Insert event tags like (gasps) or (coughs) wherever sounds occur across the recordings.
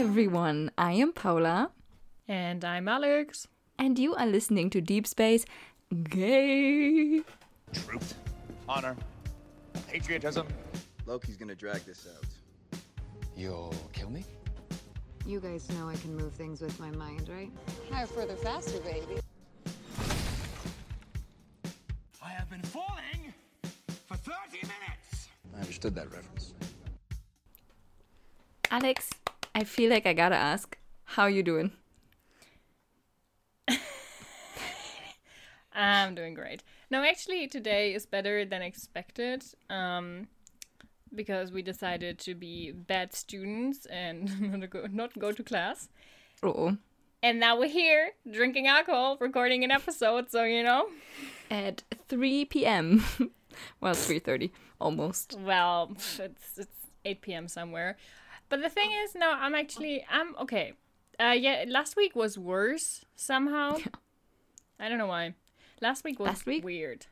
everyone. I am Paula, And I'm Alex. and you are listening to Deep Space Gay. truth, honor, patriotism. Loki's gonna drag this out. You'll kill me? You guys know I can move things with my mind, right? Higher, further, faster, baby. I have been falling for 30 minutes. I understood that reference. Alex, I feel like I gotta ask, how you doing? (laughs) I'm doing great. No, actually, today is better than expected. Um, because we decided to be bad students and (laughs) not go, not go to class. Oh, And now we're here drinking alcohol, recording an episode. So you know, at 3 p.m. (laughs) well, 3:30 almost. well, it's it's 8 p.m. somewhere. But the thing is, no, I'm actually I'm okay. Uh, yeah, last week was worse somehow. I don't know why. Last week was Last week? weird.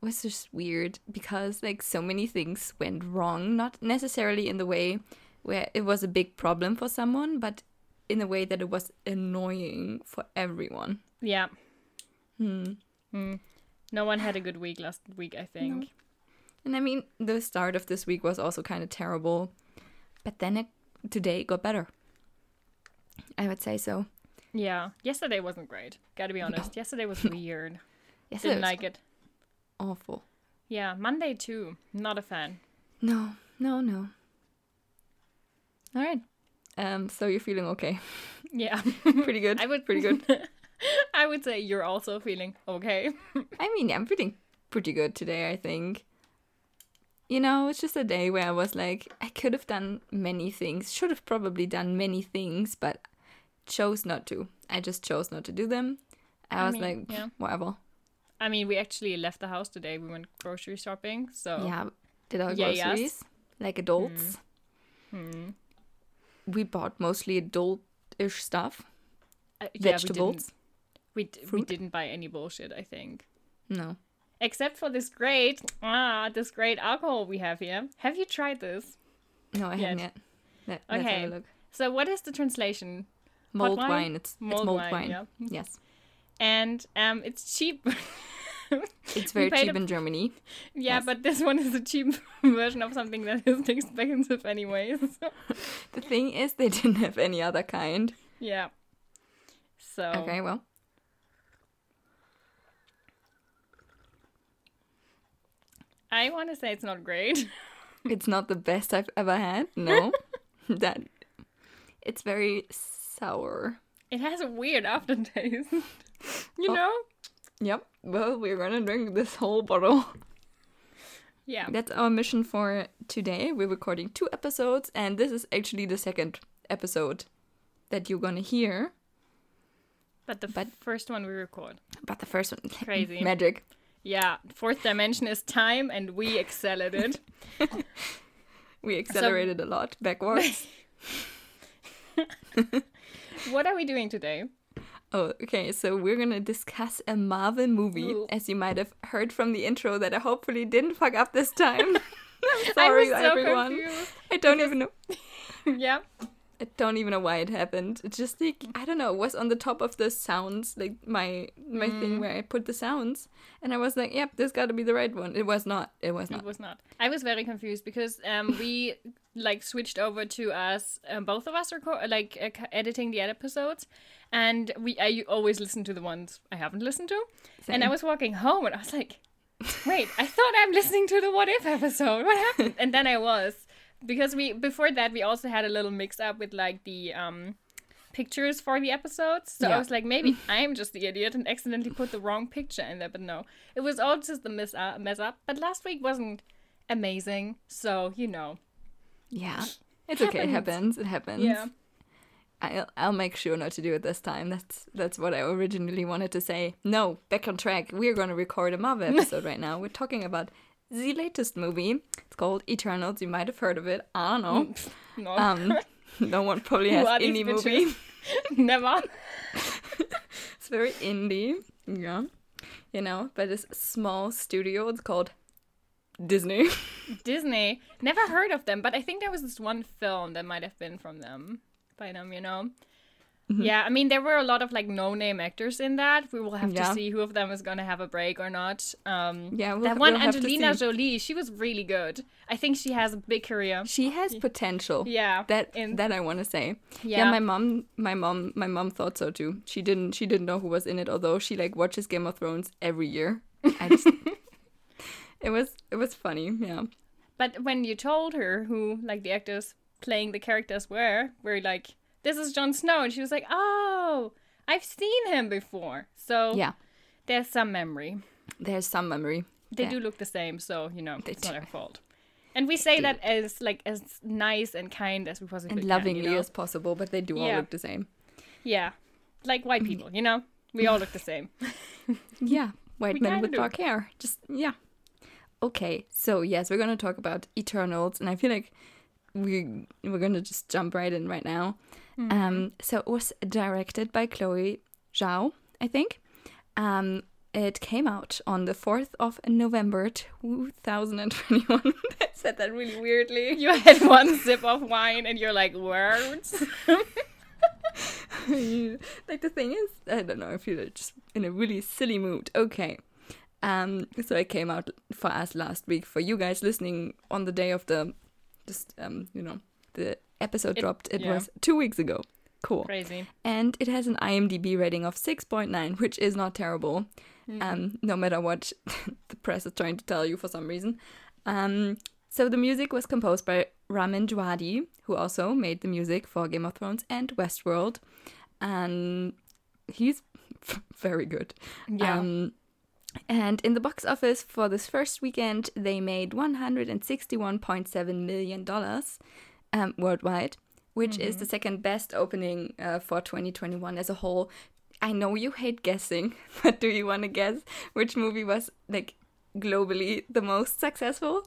was just weird because like so many things went wrong not necessarily in the way where it was a big problem for someone but in a way that it was annoying for everyone Yeah. Hmm. No one had a good week last week, I think. and i mean the start of this week was also kind of terrible but then it today got better i would say so Yeah. Yesterday wasn't great. Gotta be honest. Yesterday was weird. (laughs) yes Didn't was like it. awful Yeah. Monday too. Not a fan. no no no all right um so you're feeling okay (laughs) Yeah. (laughs) pretty good I would pretty good I would say you're also feeling okay. I mean, I'm feeling pretty good today, I think. You know, it's just a day where I was like, I could have done many things, should have probably done many things, but chose not to. I just chose not to do them. I, I was mean, like, yeah. whatever. I mean, we actually left the house today. We went grocery shopping. So Yeah, did our Yeah, yes. groceries like adults. Hmm. We bought mostly adult-ish stuff, Uh, yeah, vegetables. We, d- we didn't buy any bullshit, I think. No, Except for this great, ah, this great alcohol we have here. Have you tried this? no, I haven't Yet. yet. Let, Okay. look. So, what is the translation? Mulled wine? wine. It's Mulled it's mulled wine, wine. yeah. Yes, And um, it's cheap. (laughs) it's very cheap a- in Germany. Yeah, Yes. but this one is a cheap (laughs) version of something that is (laughs) expensive, anyways. The thing is, they didn't have any other kind. yeah. So Okay, well. I want to say it's not great. (laughs) It's not the best I've ever had. No. (laughs) (laughs) that it's very sour. It has a weird aftertaste. you Oh. know? Yep. Well, we're gonna drink this whole bottle. Yeah. That's our mission for today. We're recording two episodes, and this is actually the second episode that you're gonna hear. But the but- first one we record. But the first one, Crazy. magic. Yeah. Fourth dimension is time, and we excel at it. We accelerated a lot backwards. (laughs) what are we doing today? Oh, okay. So we're gonna discuss a Marvel movie, Ooh. as you might have heard from the intro that I hopefully didn't fuck up this time. I'm (laughs) (laughs) sorry, I so everyone. confused. I don't even know. yeah. I don't even know why it happened. It just like I don't know. It was on the top of the sounds, like my my Mm. thing where I put the sounds, and I was like, "Yep, this got to be the right one." It was not. It was not. It was not. I was very confused because um we (laughs) like switched over to us um, both of us record like uh, editing the episodes, and we I always listen to the ones I haven't listened to, and I was walking home and I was like, wait, I thought I'm listening to the What If episode. What happened? and then I was because we before that we also had a little mix up with like the um pictures for the episodes. So I was like, maybe (laughs) I'm just the idiot and accidentally put the wrong picture in there. But no, it was all just a mess up. Mess up. But last week wasn't amazing, so you know. Yeah, it's okay. It Happens. It happens. Yeah. I'll I'll make sure not to do it this time. That's that's what I originally wanted to say. No, back on track. We're gonna record a Marvel episode right now. We're talking about the latest movie. It's called Eternals. You might have heard of it. I don't know. No, Um, (laughs) no one probably has are these indie bitches? movie. (laughs) never. (laughs) It's very indie. Yeah. You know, by this small studio. It's called Disney. Disney. Never heard of them, but I think there was this one film that might have been from them. by them, you know. Mm-hmm. Yeah, I mean there were a lot of like no-name actors in that. We will have Yeah. to see who of them is gonna have a break or not. Um, Yeah, we'll that one we'll Angelina. Jolie, she was really good. I think she has a big career. She has potential. Yeah, That in- that I want to say. Yeah. my mom, my mom, my mom thought so too. She didn't. She didn't know who was in it, although she like watches Game of Thrones every year. I just, (laughs) it was it was funny. Yeah. But when you told her who like the actors playing the characters were, we're like, "This is Jon Snow," and she was like, "Oh, I've seen him before." So Yeah. there's some memory. There's some memory. They Yeah. do look the same, so you know They it's not do. our fault. And we say that as like as nice and kind as we possibly and can, lovingly you know? as possible, but they do all look the same. Yeah, like white people, you know. We all look the same. (laughs) Yeah, white We men with do. dark hair. Just yeah. Okay, so yes, we're gonna talk about Eternals, and I feel like we we're gonna just jump right in right now. Mm-hmm. Um, so it was directed by Chloe Zhao, I think. Um, it came out on the fourth of November, two thousand and twenty-one. (laughs) I said that really weirdly. (laughs) You had one sip of wine, and you're like, words. (laughs) like the thing is, I don't know. I feel like just in a really silly mood. Okay. Um, so it came out for us last week. For you guys listening on the day of the, just um, you know, the episode It- dropped. It yeah. was two weeks ago. Cool. Crazy. And it has an IMDb rating of six point nine, which is not terrible. Um, no matter what (laughs) the press is trying to tell you for some reason. Um, so the music was composed by Ramin Djawadi, who also made the music for Game of Thrones and Westworld, and he's (laughs) very good. Yeah. Um, and in the box office for this first weekend, they made $161.7 million um, worldwide, which is the second best opening uh, for 2021 as a whole. I know you hate guessing, (laughs) but do you want to guess which movie was like globally the most successful?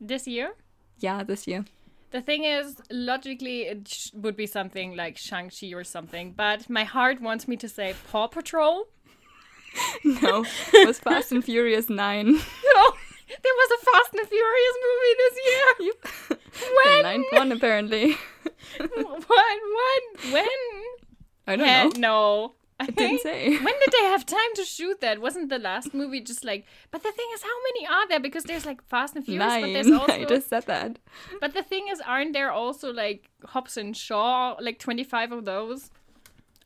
This year. Yeah, this year. The thing is, logically, it sh- would be something like Shang-Chi or something, but my heart wants me to say Paw Patrol. (laughs) No, it was Fast and (laughs) Furious 9. No, there was a Fast and Furious movie this year. (laughs) when? ninth one, apparently. (laughs) What? What? When? I don't know. No. I It didn't (laughs) say. When did they have time to shoot that? Wasn't the last movie just like? But the thing is, how many are there? Because there's like Fast and Furious, but there's Nine. also. I just said that. But the thing is, aren't there also like Hobbs and Shaw, like 25 of those?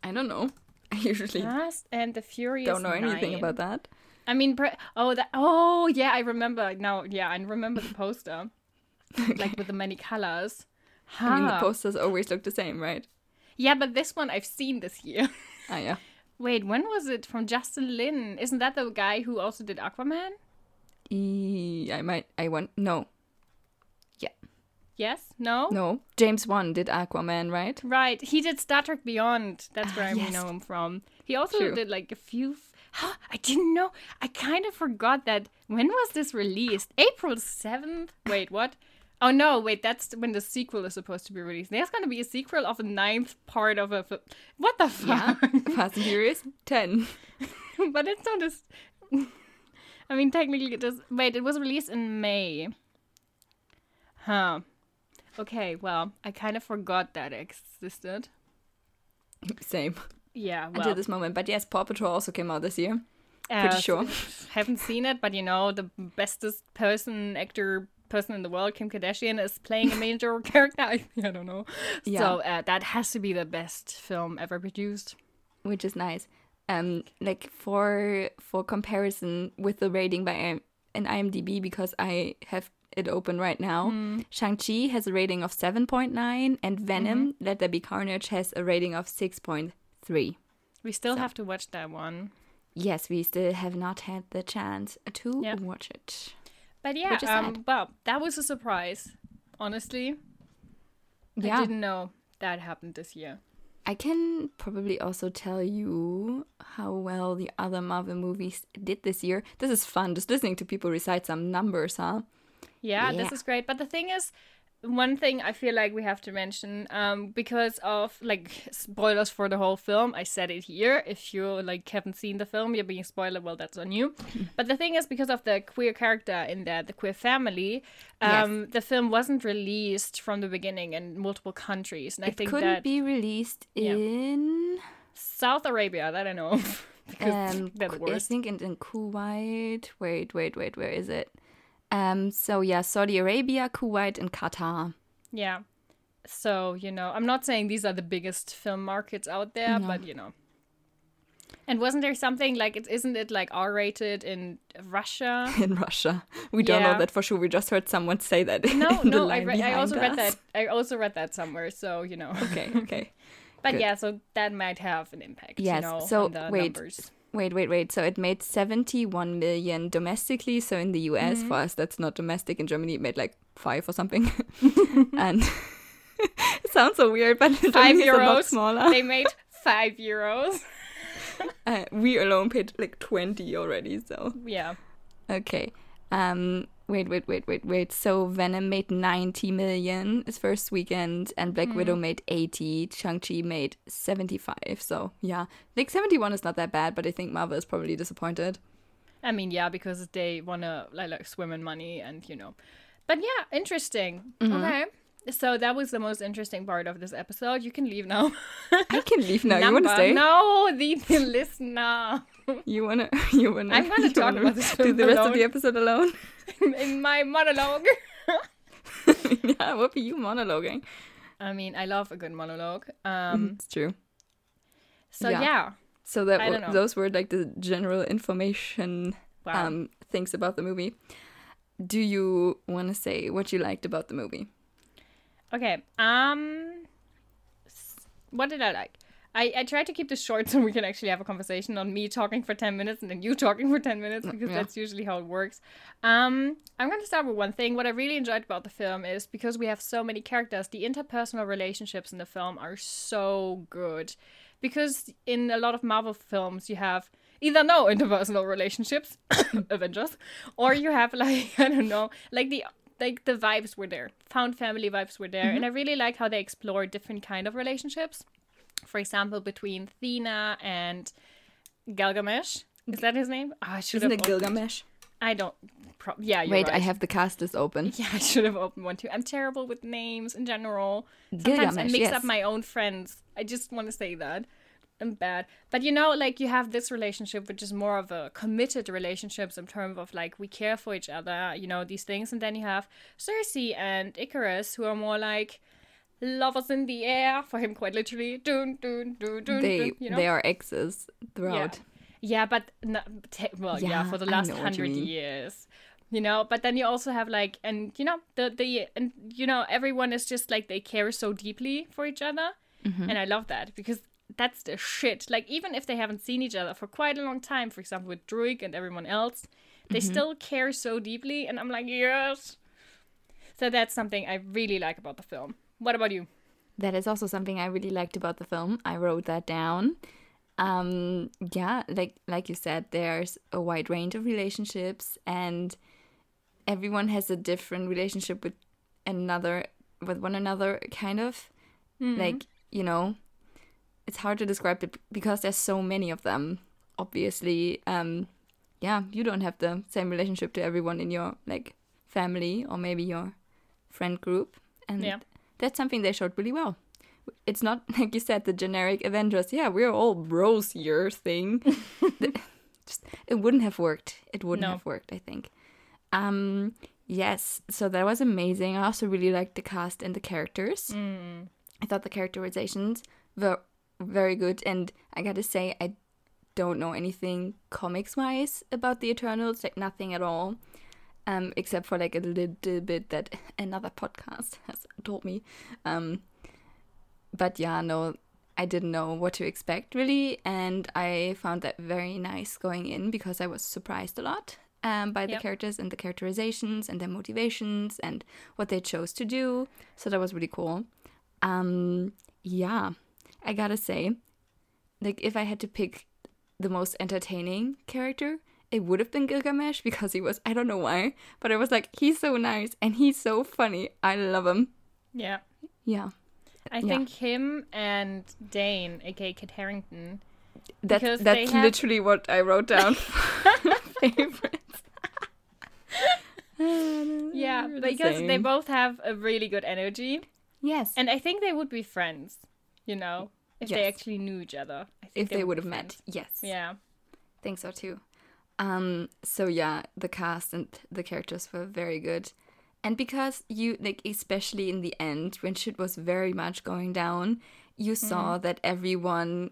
I don't know. I usually Fast and the Furious. don't know anything Nine. about that. I mean, pre- oh, that. Oh, yeah, I remember now. Yeah, I remember the poster, (laughs) like with the many colors. I mean, the posters always look the same, right? Yeah, but this one I've seen this year. (laughs) Ah, yeah. Wait, when was it from Justin Lin? Isn't that the guy who also did Aquaman? E- I might. I want. No. Yeah. Yes? No? No. James Wan did Aquaman, right? Right. He did Star Trek Beyond. That's where I Ah, yes. know him from. He also True. did like a few. Huh, I didn't know. I kind of forgot that. When was this released? April 7th? Wait, what? Oh no, wait, that's when the sequel is supposed to be released. There's gonna be a sequel of a ninth part of a. What the Yeah. fuck? (laughs) Fast and Furious 10. (laughs) but it's not as. (laughs) I mean, technically, it does. Wait, it was released in May. Huh. Okay, well, I kind of forgot that existed. Same. Yeah, well, Until this moment. But yes, Paw Patrol also came out this year. uh, Pretty sure. (laughs) Haven't seen it, but you know, the bestest person, actor, person in the world, Kim Kardashian, is playing a major (laughs) character. I, I don't know. Yeah. So uh, that has to be the best film ever produced. which is nice. Um, like for for comparison with the rating by I- an IMDb, because I have it open right now. Shang Chi has a rating of seven point nine, and Venom: Let There Be Carnage has a rating of six point three. We still have to watch that one. Yes, we still have not had the chance to Yeah. watch it. But yeah, um, well, that was a surprise. Honestly, I didn't know that happened this year. I can probably also tell you how well the other Marvel movies did this year. This is fun, just listening to people recite some numbers, huh? Yeah, this is great. But the thing is, one thing I feel like we have to mention, um, because of like spoilers for the whole film. I said it here. If you like haven't seen the film, you're being spoiled. Well, that's on you. (laughs) but the thing is, because of the queer character in there, the queer family, um, the film wasn't released from the beginning in multiple countries, and I it think couldn't that be released Yeah. in South Arabia, that I know, (laughs) because um, I think in, in Kuwait. Wait, wait, wait. Where is it? Um. So yeah, Saudi Arabia, Kuwait, and Qatar. Yeah. So, you know, I'm not saying these are the biggest film markets out there, but you know. And wasn't there something like it isn't it like R rated in Russia? (laughs) in Russia. We don't Yeah. know that for sure. We just heard someone say that. No, no, I, re- I also read that I also read that somewhere, so you know. Okay, okay. (laughs) But good. yeah, so that might have an impact, Yes, you know, so on the wait. numbers. Wait, wait, wait. So it made 71 million domestically. So in the US, Mm-hmm. for us, that's not domestic. In Germany, it made like five or something. (laughs) and (laughs) it sounds so weird, but Five (laughs) Germany a lot euros. smaller. They made five euros. Uh, we alone paid like 20 already. So Yeah. okay. Um. Wait, wait, wait, wait, wait. So Venom made 90 million its first weekend, and Black Widow Mm-hmm. made 80. Shang-Chi made 75. So yeah, like 71 is not that bad, but I think Marvel is probably disappointed. I mean, yeah, because they wanna like, like swim in money and you know. But yeah, interesting. Mm-hmm. Okay. So that was the most interesting part of this episode. You can leave now. I can leave now. You want to Number- stay? No, the, the listener. (laughs) You wanna? (laughs) You wanna? I'm gonna (laughs) talk wanna about this Do film the rest of the episode alone? in my monologue. yeah, what be you monologuing? I mean, I love a good monologue. Um, It's true. so Yeah. yeah. So that I wa- don't know. those were like the general information Wow. um things about the movie. Do you want to say what you liked about the movie? Okay. Um, what did I like? I, I tried to keep this short (laughs) so we can actually have a conversation on me talking for 10 minutes and then you talking for 10 minutes because yeah. that's usually how it works. Um, I'm going to start with one thing. What I really enjoyed about the film is because we have so many characters, the interpersonal relationships in the film are so good. Because in a lot of Marvel films, you have either no interpersonal relationships, (coughs) Avengers, or you have like, (laughs) I don't know, like the like the vibes were there found family vibes were there and i really like how they explore different kind of relationships for example between thena and gilgamesh is that his name oh, i should Isn't have it opened- Gilgamesh? i don't pro- yeah you're Wait, right. I have the cast list open. (laughs) yeah i should have opened one too i'm terrible with names in general sometimes i mix yes. up my own friends i just want to say that I'm bad. But you know, like you have this relationship which is more of a committed relationships in terms of like we care for each other, you know, these things. And then you have Sersi and Ikaris who are more like lovers in the air for him quite literally. Dun, dun, dun, dun, They dun, you know? they are exes throughout. Yeah, but no, well, yeah, Yeah, for the last know what you hundred years, you know. But then you also have like, and you know, the the and you know, everyone is just like they care so deeply for each other, Mm-hmm. and I love that because that's the shit. Like even if they haven't seen each other for quite a long time, for example with Druig and everyone else, they Mm-hmm. still care so deeply, and I'm like, yes. So that's something I really like about the film. What about you? That is also something I really liked about the film. I wrote that down. Um, yeah, like like you said, there's a wide range of relationships, and everyone has a different relationship with another, with one another, kind of. Like you know, it's hard to describe it because there's so many of them. Obviously, um, yeah, you don't have the same relationship to everyone in your like family or maybe your friend group, and Yeah. That's something they showed really well. It's not (laughs) like you said the generic Avengers. Yeah, we're all bros here thing. (laughs) Just it wouldn't have worked. It wouldn't No. have worked. I think. Um. Yes. So that was amazing. I also really liked the cast and the characters. I thought the characterizations were very good, and I gotta say, I don't know anything comics wise about the Eternals, like nothing at all, um, except for like a little bit that another podcast (laughs) has told me. Um, but yeah, no, I didn't know what to expect really, and I found that very nice going in because I was surprised a lot um, by the Yep. characters and the characterizations and their motivations and what they chose to do. So that was really cool. Um, yeah, I gotta say, like if I had to pick the most entertaining character, it would have been Gilgamesh because he was I don't know why, but I was like he's so nice and he's so funny. I love him. Yeah. Yeah. I Yeah. think him and Dane, aka Kit Harington. that's that's have- literally what I wrote down. (laughs) Favorites. (laughs) Yeah, (laughs) the because they both have a really good energy. Yes. And I think they would be friends, you know, if they actually knew each other. I think if they would have met, yes. Yeah. think so too. Um, so yeah, the cast and the characters were very good. And because you like especially in the end when shit was very much going down, you saw that everyone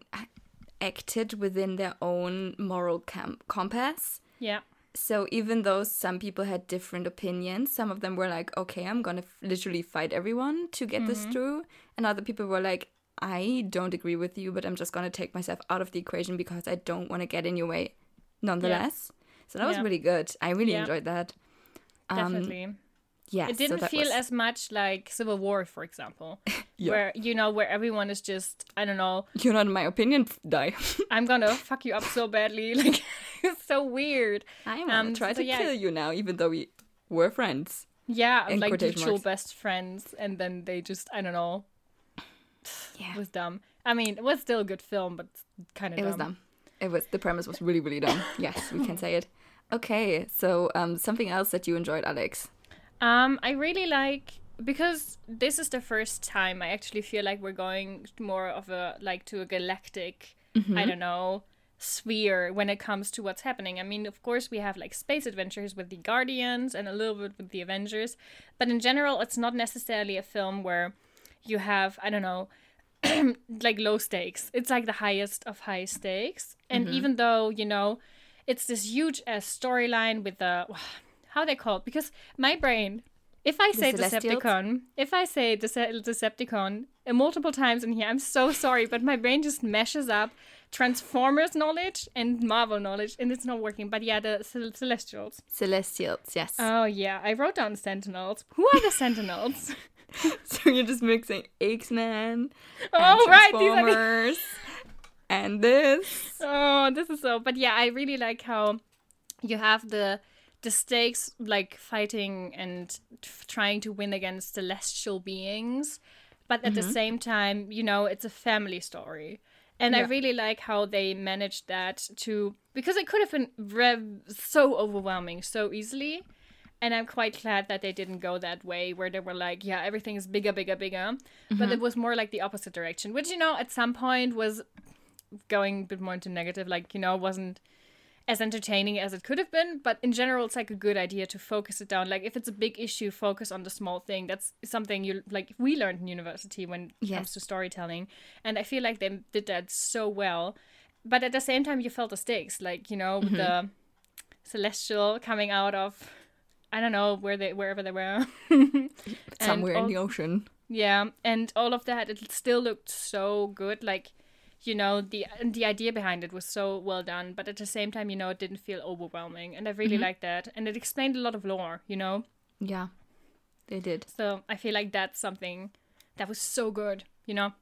acted within their own moral com- compass. Yeah. So even though some people had different opinions, some of them were like, "Okay, I'm going to f- literally fight everyone to get this through." And other people were like, "I don't agree with you, but I'm just going to take myself out of the equation because I don't want to get in your way." Nonetheless. So that was Yeah. really good. I really Yeah. enjoyed that. Um, Definitely. Yes. it didn't that feel was- as much like Civil War, for example, (laughs) Yeah. where you know where everyone is just I don't know You're not in my opinion, (laughs) die. I'm gonna (laughs) fuck you up so badly like it's so weird. I'm gonna Um, try so to yeah. kill you now, even though we were friends. Yeah, In like mutual best friends, and then they just I don't know. Yeah. It was dumb. I mean, it was still a good film, but kind of It dumb. was dumb. It was the premise was really really dumb. (laughs) Yes, we can say it. Okay, so um, something else that you enjoyed, Alex. Um, I really like because this is the first time I actually feel like we're going more of a like to a galactic, I don't know, sphere when it comes to what's happening. I mean, of course, we have like space adventures with the Guardians and a little bit with the Avengers, but in general, it's not necessarily a film where you have I don't know. (clears throat) like low stakes. It's like the highest of high stakes. And even though, you know, it's this huge uh, storyline with the (sighs) how they call it because my brain if i say decepticon if i say Dece- decepticon uh, multiple times in here i'm so sorry but my brain just meshes up transformers knowledge and marvel knowledge and it's not working but yeah the Cel- celestials Celestials, yes. oh yeah i wrote down sentinels who are the sentinels (laughs) so you're just mixing X-Men, (laughs) oh right these are the- Transformers, and this. Oh, this is so. But yeah, I really like how you have the the stakes like fighting and t- trying to win against celestial beings, but at the mm-hmm. same time, you know, it's a family story. And I really like how they managed that to because it could have been so overwhelming so easily. And I'm quite glad that they didn't go that way, where they were like, yeah, everything is bigger, bigger, bigger. But mm-hmm. it was more like the opposite direction, which, you know, at some point was going a bit more into negative, like, you know, wasn't as entertaining as it could have been. But in general, it's like a good idea to focus it down. Like, if it's a big issue, focus on the small thing. That's something you, like, we learned in university when it Yes. comes to storytelling. And I feel like they did that so well. But at the same time, you felt the stakes, like, you know, with mm-hmm. the celestial coming out of. I don't know where they wherever they were. (laughs) Somewhere in the ocean. yeah, and all of that, it still looked so good. Like, you know, the and the idea behind it was so well done, but at the same time, you know, it didn't feel overwhelming, and I really mm-hmm. liked that. And it explained a lot of lore, you know. Yeah, they did. So I feel like that's something that was so good, you know,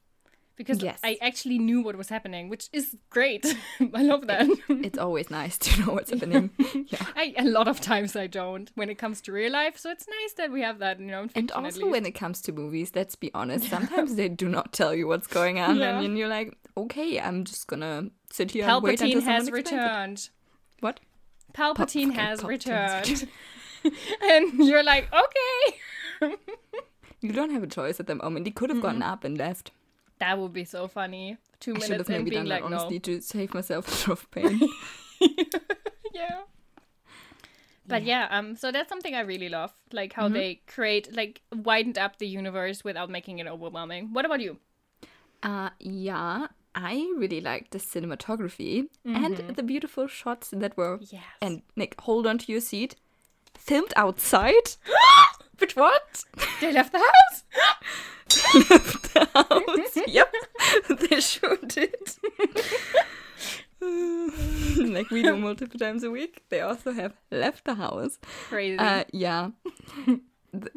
because Yes. I actually knew what was happening, which is great. (laughs) I love that. It's always nice to know what's happening. (laughs) (laughs) yeah. I a lot of times I don't when it comes to real life, so it's nice that we have that, you know. And also, when it comes to movies, let's be honest, sometimes they do not tell you what's going on, Yeah. and you're like, okay, I'm just gonna sit here and wait Palpatine until has explains it." returned. What? Palpatine has Palpatine has returned. and you're like, okay. You don't have a choice at the moment. He could have gotten up and left. That would be so funny. Two I should minutes have in maybe being done like, that no. honestly to save myself a lot of (laughs) pain. Yeah. But yeah. um, so that's something I really love, like Mm-hmm. how they create, like, widened up the universe without making it overwhelming. What about you? uh, yeah, I really liked the cinematography and the beautiful shots that were. Yes. And Nick, hold on to your seat. Filmed outside. (gasps) but what? They left the house. (laughs) the house. (laughs) yep, they sure did. (laughs) like we do (laughs) multiple times a week, they also have left the house. Crazy. Uh, yeah,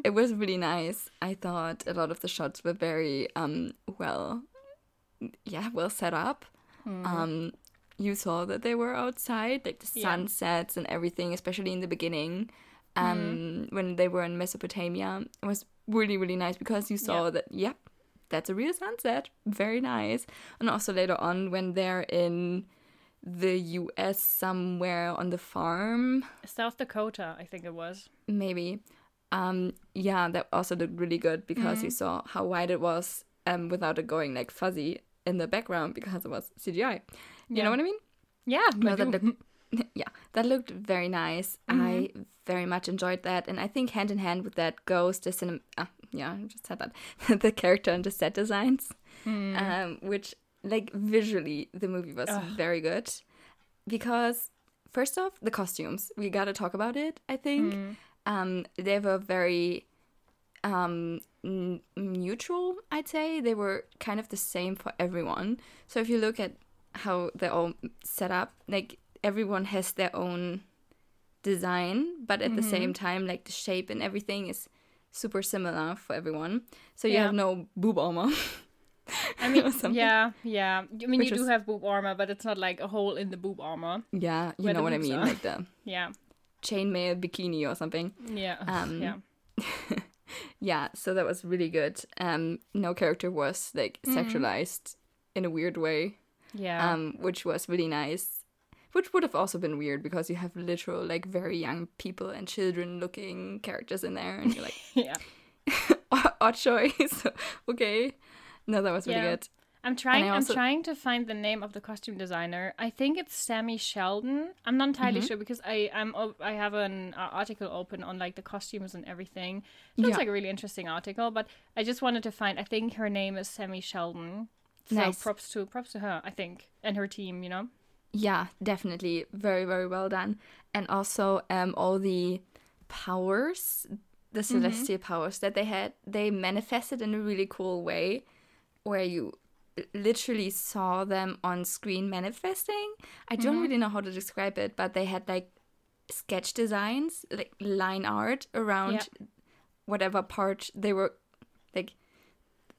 it was really nice. I thought a lot of the shots were very um well, yeah, well set up. Um, you saw that they were outside, like the Yeah. sunsets and everything, especially in the beginning, um, Mm-hmm. when they were in Mesopotamia. It was really, really nice because you saw Yeah. that, yep, that's a real sunset. Very nice. And also later on, when they're in the US somewhere on the farm, South Dakota, I think it was. maybe. Um, yeah, that also looked really good because Mm-hmm. you saw how wide it was um, without it going like fuzzy in the background because it was CGI. You Yeah. know what I mean? Yeah, No, that looked, (laughs) (laughs) yeah, that looked very nice. I Mm-hmm. very much enjoyed that, and I think hand in hand with that goes the cinema. Uh, yeah, I just said that (laughs) the character and the set designs, Mm. um, which like visually the movie was very good because first off the costumes we gotta talk about it. I think Mm. um, they were very um n- neutral i'd say they were kind of the same for everyone so if you look at how they're all set up like everyone has their own design but at the Mm-hmm. same time like the shape and everything is super similar for everyone so you Yeah. have no boob armor I mean, (laughs) yeah, yeah. I mean, Which you do have boob armor, but it's not like a hole in the boob armor. yeah you know what i mean are. like the (laughs) Yeah, chainmail bikini or something yeah, Um, (laughs) yeah. yeah so that was really good um no character was like Mm-hmm. sexualized in a weird way Yeah. um which was really nice which would have also been weird because you have literal like very young people and children looking characters in there and you're like (laughs) yeah. (laughs) odd choice (laughs) okay no that was really Yeah. good I'm trying. Also- I'm trying to find the name of the costume designer. I think it's Sammy Sheldon. I'm not Mm-hmm. entirely sure because I I'm I have an uh, article open on like the costumes and everything. It's Yeah. like a really interesting article. But I just wanted to find. I think her name is Sammy Sheldon. So Nice. props to props to her. I think and her team. You know. Yeah definitely very very well done and also um all the powers the Mm-hmm. celestial powers that they had they manifested in a really cool way where you literally saw them on screen manifesting i don't Mm-hmm. really know how to describe it but they had like sketch designs like line art around whatever part they were like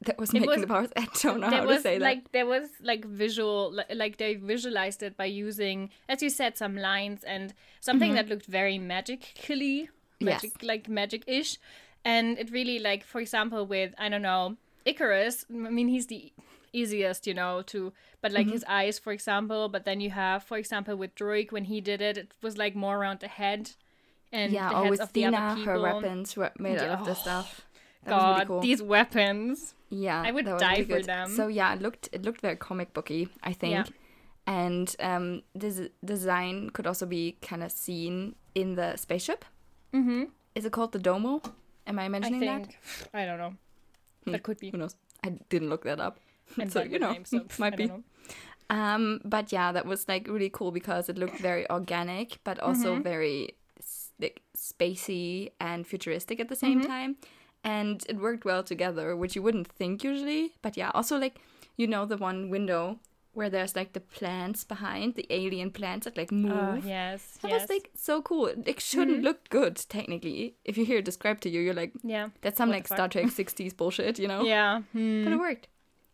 that was It making was- the powers (laughs) i don't know how was to say that like there was like visual li- like they visualized it by using as you said some lines and something that looked very magically Mm-hmm. Yes. like magic-ish and it really like for example with i don't know ikaris i mean he's the easiest you know to but like Mm-hmm. his eyes for example but then you have for example with Druig when he did it it was like more around the head and yeah the or heads with of the Thena, other people her weapons were made out of the Oh, stuff that god really cool. these weapons Yeah, I would die really for good. them. So yeah, it looked it looked very comic booky, I think, Yeah. and um, this design could also be kind of seen in the spaceship. mm-hmm Is it called the Domo? Am I i mentioning think that? i don't know that could be Who knows? I didn't look that up. (laughs) and so you know, names, so (laughs) might I be. Um, but yeah, that was like really cool because it looked very organic, but also Mm-hmm. very like spacey and futuristic at the same Mm-hmm. time, and it worked well together, which you wouldn't think usually. But yeah, also like you know the one window where there's like the plants behind the alien plants that like move. Oh yes, That yes. was like so cool. It shouldn't look good technically. If you hear it described to you, you're like, yeah, that's some What like Star? Trek 60s bullshit, you know? yeah, hmm. But it worked.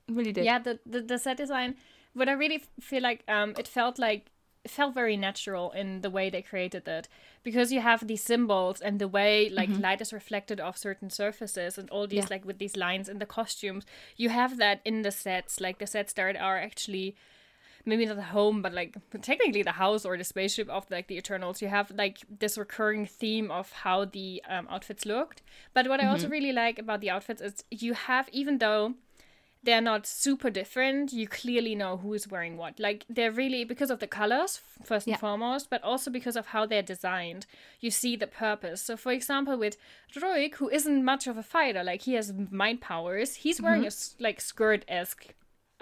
It really did. yeah. The, the the set design. What I really feel like, um, it felt like it felt very natural in the way they created it because you have these symbols and the way like light is reflected off certain surfaces and all these Mm-hmm. Yeah. like with these lines in the costumes. You have that in the sets, like the sets that are actually maybe not the home, but like technically the house or the spaceship of like the Eternals. You have like this recurring theme of how the um, outfits looked. But what I also really like about the outfits is you have, even though they're not super different, you clearly know who is wearing what. Like they're really because of the colors first and Yeah. foremost, but also because of how they're designed. You see the purpose. So for example, with Druig, who isn't much of a fighter, like he has mind powers, he's wearing mm-hmm. a like skirt esque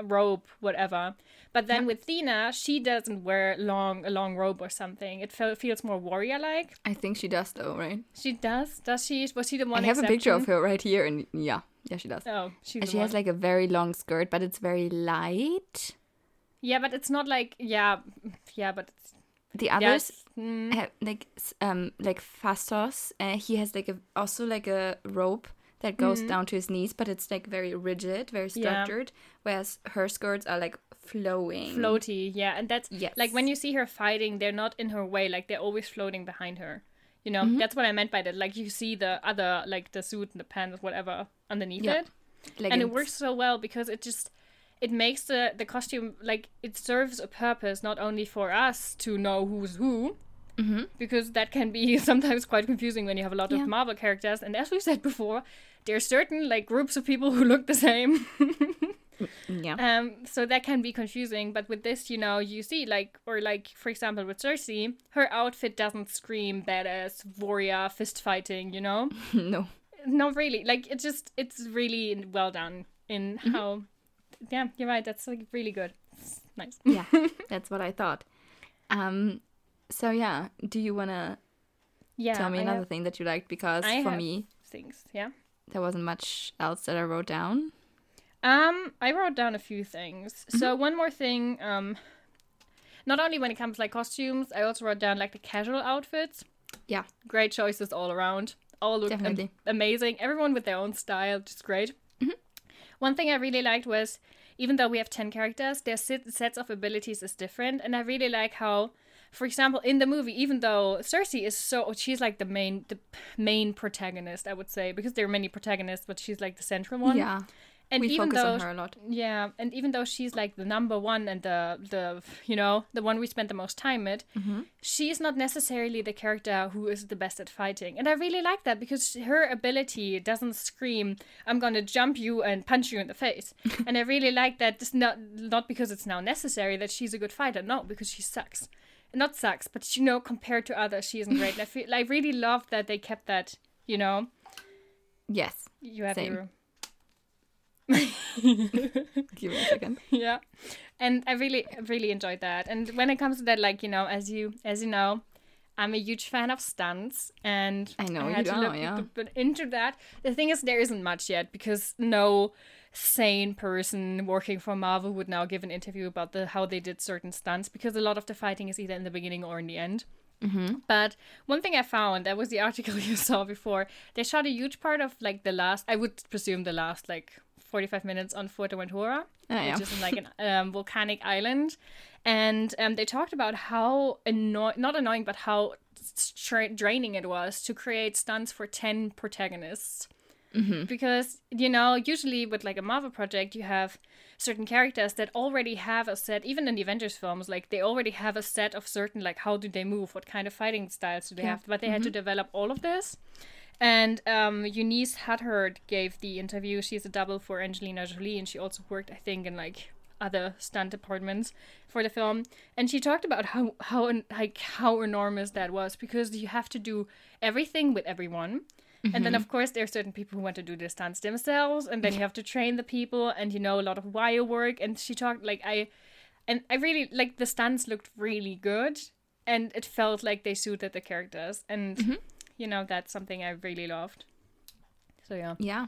robe, whatever. But then with Thena, she doesn't wear long a long robe or something. It fe- feels more warrior like. I think she does though, right? She does. Does she? Was she the one? I have a picture of her right here, and yeah, yeah, she does. Oh, she's and the she has like a very long skirt, but it's very light. Yeah, but it's not like yeah, yeah, but it's, The others it's- mm, have like um like Phastos, uh, he has like a also like a robe that goes down to his knees, but it's like very rigid, very Mm-hmm. Yeah. structured. Whereas her skirts are like flowing. floaty yeah and that's Yes. like when you see her fighting they're not in her way like they're always floating behind her you know Mm-hmm. that's what i meant by that like you see the other like the suit and the pants whatever underneath Yeah. it and it works so well because it just it makes the the costume like it serves a purpose not only for us to know who's who Mm-hmm. because that can be (laughs) sometimes quite confusing when you have a lot Yeah. of marvel characters and as we said before there are certain like groups of people who look the same Yeah. (laughs) um, so that can be confusing, but with this, you know, you see like, or like for example with Sersi, her outfit doesn't scream badass warrior fist fighting, you know? (laughs) no. Not really. Like it's just it's really well done in Mm-hmm. how. Yeah, you're right. That's like really good. It's nice. Yeah, that's what I thought. Um, so yeah, do you wanna Yeah. tell me I another have thing that you liked? Because I for me, things. Yeah. there wasn't much else that I wrote down. Um, I wrote down a few things. Mm-hmm. So one more thing. Um, not only when it comes like costumes, I also wrote down like the casual outfits. Yeah, great choices all around. All look am- Definitely. amazing. Everyone with their own style, just great. Mm-hmm. One thing I really liked was even though we have 10 characters, their set- sets of abilities is different. And I really like how, for example, in the movie, even though Sersi is so, she's like the main, the main protagonist, I would say, because there are many protagonists, but she's like the central one. yeah. And we even focus though on her a lot. yeah, and even though she's like the number one and the the you know the one we spent the most time with, Mm-hmm. she's not necessarily the character who is the best at fighting, and I really like that because her ability doesn't scream "I'm gonna jump you and punch you in the face," (laughs) and I really like that. Just not not because it's now necessary that she's a good fighter, no, because she sucks, not sucks, but you know compared to others, she isn't great. And I feel I really love that they kept that. You know, Yes. you have Same. your (laughs) Give me a second. yeah and i really really enjoyed that and when it comes to that like you know as you as you know i'm a huge fan of stunts and I know, had you are, yeah. into that the thing is there isn't much yet because no sane person working for marvel would now give an interview about the how they did certain stunts because a lot of the fighting is either in the beginning or in the end but one thing I found that was the (laughs) article you saw before. They shot a huge part of like the last, I would presume the last like forty-five minutes on Fuerteventura, Oh, yeah. which is in, like an um, volcanic island, and um, they talked about how annoying, not annoying, but how stra- draining it was to create stunts for ten protagonists because you know usually with like a marvel project you have certain characters that already have a set even in the avengers films like they already have a set of certain like how do they move what kind of fighting styles do they Yeah. have but they had to develop all of this and um, Eunice Huthart gave the interview. She's a double for Angelina Jolie, and she also worked, I think, in like other stunt departments for the film. And she talked about how how like how enormous that was because you have to do everything with everyone. And then, of course, there are certain people who want to do the stunts themselves, and then you have to train the people, and you know a lot of wire work. And she talked like I, and I really like the stunts looked really good, and it felt like they suited the characters, and you know that's something I really loved. So yeah, Yeah.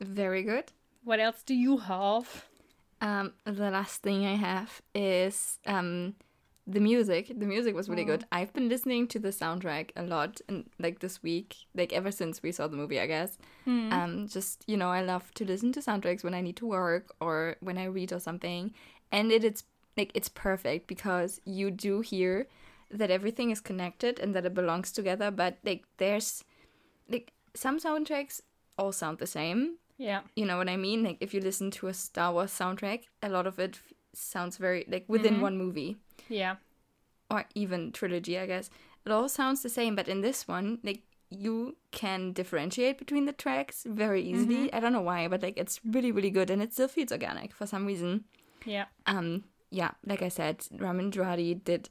Very good. what else do you have? Um, the last thing I have is um, the music. The music was really mm. good. I've been listening to the soundtrack a lot, and like this week, like ever since we saw the movie, I guess. Hmm. Um, just you know, I love to listen to soundtracks when I need to work or when I read or something, and it, it's like it's perfect because you do hear that everything is connected and that it belongs together. But like, there's like some soundtracks all sound the same, Yeah, you know what I mean? Like if you listen to a Star Wars soundtrack, a lot of it f- sounds very like within mm-hmm. one movie yeah, or even trilogy, I guess. It all sounds the same, but in this one, like you can differentiate between the tracks very easily. I don't know why, but like it's really really good and it still feels organic for some reason. yeah, Um yeah, like I said, Ramin Djawadi did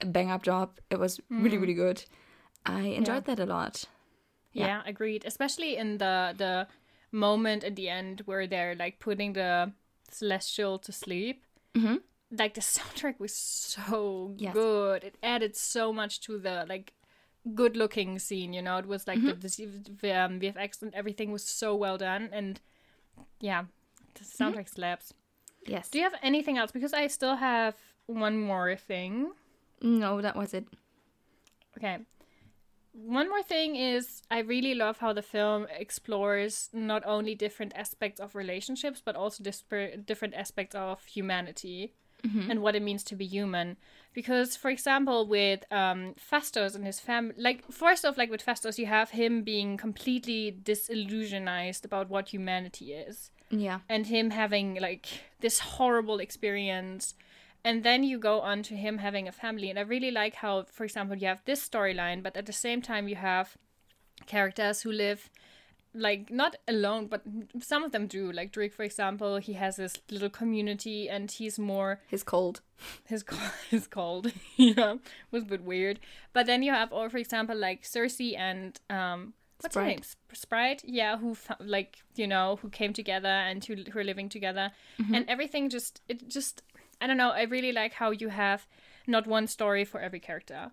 a bang up job. It was really really good. I enjoyed that a lot. yeah, Yeah. Agreed. Especially in the the moment at the end where they're like putting the celestial to sleep. Mm-hmm. Like the soundtrack was so Yes. good. It added so much to the like good looking scene. You know, it was like Mm-hmm. the, the, um, VFX and everything was so well done. And yeah, the Mm-hmm. soundtrack slaps. Yes. Do you have anything else? Because I still have one more thing. no, that was it. Okay. one more thing is I really love how the film explores not only different aspects of relationships, but also different aspects of humanity and what it means to be human. Because, for example, with um, Phastos and his family, like, first off, like with Phastos, you have him being completely disillusionized about what humanity is Yeah. and him having like this horrible experience and then you go on to him having a family and i really like how for example you have this storyline but at the same time you have characters who live like not alone but some of them do. Like Druig for example he has this little community and he's more His cold. his co- (laughs) his cold. (laughs) Yeah was a bit weird. But then you have or for example like Sersi and um what's her name? Sprite? Yeah who like you know who came together and who, who are living together. And everything just it just i don't know i really like how you have not one story for every character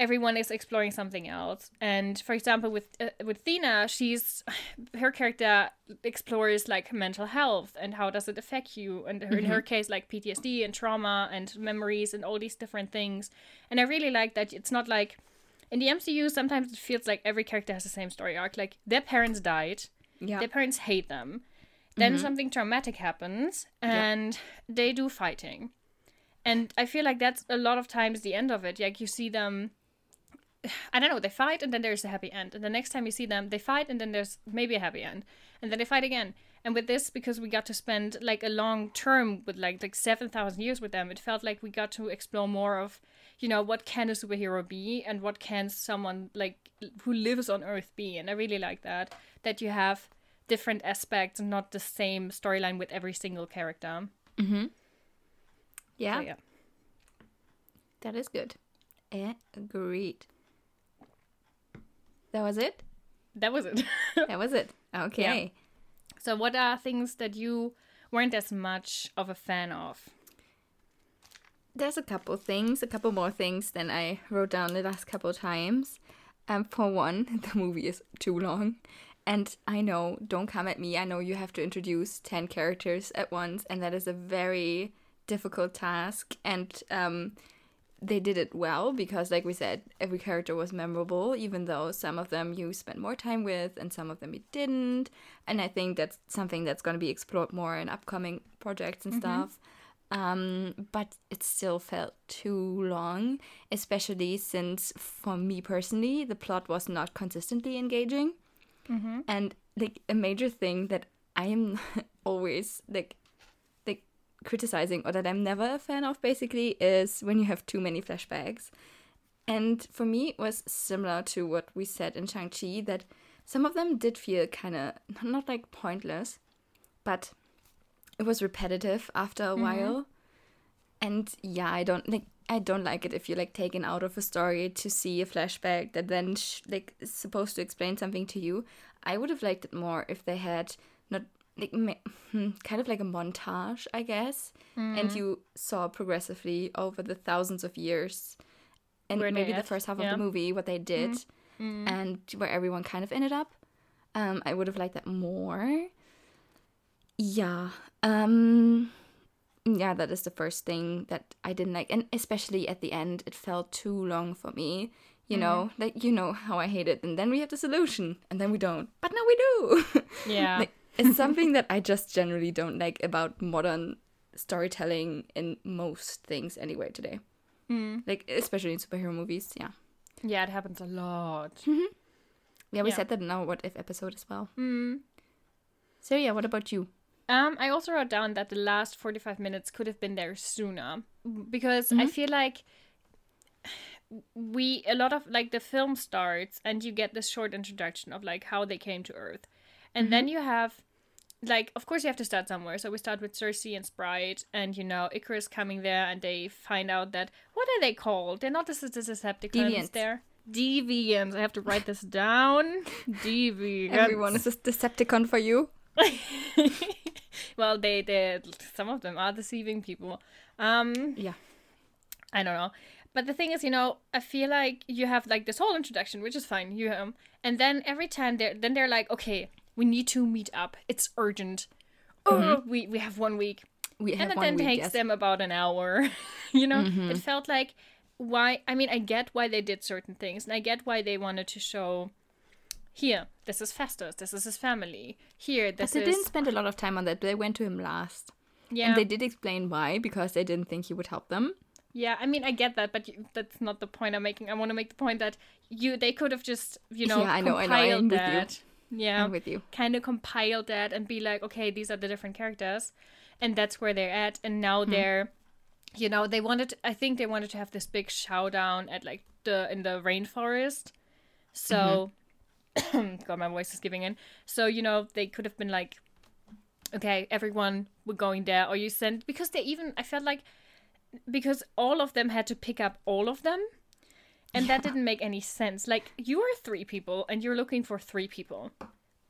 everyone is exploring something else. And for example with uh, with Thena she's (sighs) her character explores like mental health and how does it affect you. And her, in her case like PTSD and trauma and memories and all these different things. And I really like that it's not like in the MCU sometimes it feels like every character has the same story arc. Like their parents died. Yeah. their parents hate them. Then something traumatic happens and they do fighting. And i feel like that's a lot of times the end of it. Like you see them (sighs) i don't know they fight and then there's a happy end and the next time you see them they fight and then there's maybe a happy end and then they fight again and with this because we got to spend like a long term with like like 7000 years with them it felt like we got to explore more of you know what can a superhero be and what can someone like who lives on earth be and i really like that that you have different aspects and not the same storyline with every single character mm-hmm. Yeah. so yeah That is good. Agreed. That was it? that was it (laughs) That was it. Okay. so what are things that you weren't as much of a fan of There's a couple things, a couple more things than I wrote down the last couple times. Um, for one, (laughs) the movie is too long. And I know, don't come at me. I know you have to introduce 10 characters at once, and that is a very difficult task. And um, they did it well because, like we said, every character was memorable, even though some of them you spent more time with and some of them you didn't. And I think that's something that's going to be explored more in upcoming projects and stuff. Um, but it still felt too long, especially since, for me personally, the plot was not consistently engaging. And like a major thing that I am (laughs) always like criticizing or that I'm never a fan of basically is when you have too many flashbacks. And for me, it was similar to what we said in Shang-Chi that some of them did feel kind of not like pointless, but it was repetitive after a mm-hmm. while. And yeah, I don't like I don't like it if you're like taken out of a story to see a flashback that then sh- like is supposed to explain something to you. I would have liked it more if they had like hmm, kind of like a montage, I guess, and you saw progressively over the thousands of years, and Where maybe the first half yeah. of the movie what they did, and where everyone kind of ended up. Um, I would have liked that more. Yeah. Um yeah, that is the first thing that I didn't like. And especially at the end, it felt too long for me. You know, like you know how I hate it. And then we have the solution, and then we don't. But now we do. (laughs) Yeah. like, it's (laughs) something that I just generally don't like about modern storytelling in most things anyway today. Hmm. Like especially in superhero movies. Yeah. yeah, it happens a lot. Mm-hmm. Yeah, we Yeah. said that in our what if episode as well. Hmm. So yeah, what about you? Um, I also wrote down that the last 45 minutes could have been there sooner because I mm-hmm. feel like (sighs) we a lot of like the film starts and you get this short introduction of like how they came to Earth, and then mm-hmm. you have like of course you have to start somewhere. So we start with Sersi and Sprite, and you know Ikaris coming there, and they find out that what are they called? They're not the, the Decepticons. Deviants. They're deviants. I have to write this down. (laughs) Deviants. Everyone is a Decepticon for you. (laughs) well, they they some of them are deceiving people. Um, Yeah. I don't know. But the thing is, you know, I feel like you have like this whole introduction, which is fine. You um, and then every time they're then they're like, okay, we need to meet up. It's urgent. Oh, we we have one week, We have and it then week, takes yes. them about an hour. (laughs) you know, Mm-hmm. it felt like why. I mean, I get why they did certain things, and I get why they wanted to show. Here, this is Phastos. This is his family. Here, But they is didn't spend a lot of time on that. They went to him last. yeah. And they did explain why, because they didn't think he would help them. Yeah, I mean, I get that, but you, that's not the point I'm making. I want to make the point that you they could have just, you know, Yeah, I know, I I compiled with you. that. Yeah, I'm with you. kind of compile that and be like, okay, these are the different characters, and that's where they're at, and now Hmm. they're, you know, they wanted. I think they wanted to have this big showdown at like the in the rainforest. So, Mm-hmm. (coughs) God, my voice is giving in. So you know, they could have been like, okay, everyone, we're going there, or you send because they even I felt like because all of them had to pick up all of them. And that didn't make any sense. Like you are three people and you're looking for three people.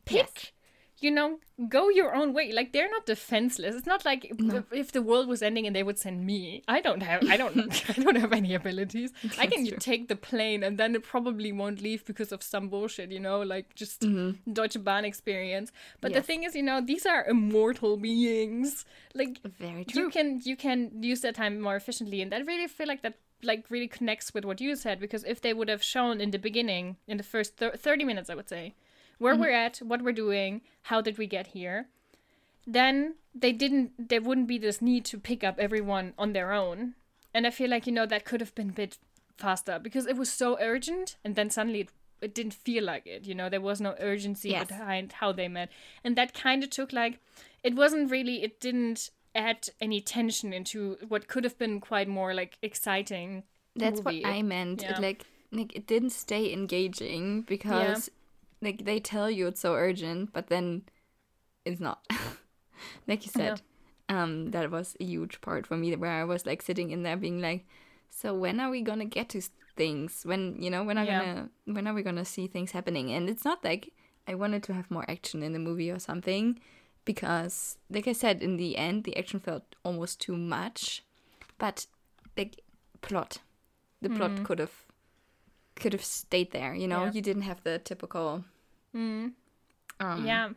Pick. You know, go your own way. Like they're not defenseless. It's not like if, if the world was ending and they would send me. I don't have I don't (laughs) (laughs) I don't have any abilities. I can true. take the plane and then it probably won't leave because of some bullshit, you know, like just mm-hmm. Deutsche Bahn experience. But the thing is, you know, these are immortal beings. Like Very true. you can you can use that time more efficiently and i really feel like that like really connects with what you said because if they would have shown in the beginning in the first thir- 30 minutes i would say where mm-hmm. we're at what we're doing how did we get here then they didn't there wouldn't be this need to pick up everyone on their own. And i feel like you know that could have been a bit faster because it was so urgent and then suddenly it, it didn't feel like it you know? There was no urgency Yes. behind how they met. And that kind of took like it wasn't really it didn't add any tension into what could have been quite more like exciting That's movie. what I meant. yeah. It like like it didn't stay engaging because like they tell you it's so urgent, but then it's not. (laughs) like you said, um, that was a huge part for me where I was like sitting in there being like, so when are we gonna get to things? When you know when are Yeah. gonna when are we gonna see things happening? And it's not like I wanted to have more action in the movie or something, because like I said, in the end the action felt almost too much, but like plot the plot could have could have stayed there you know. Yeah. you didn't have the typical um, yeah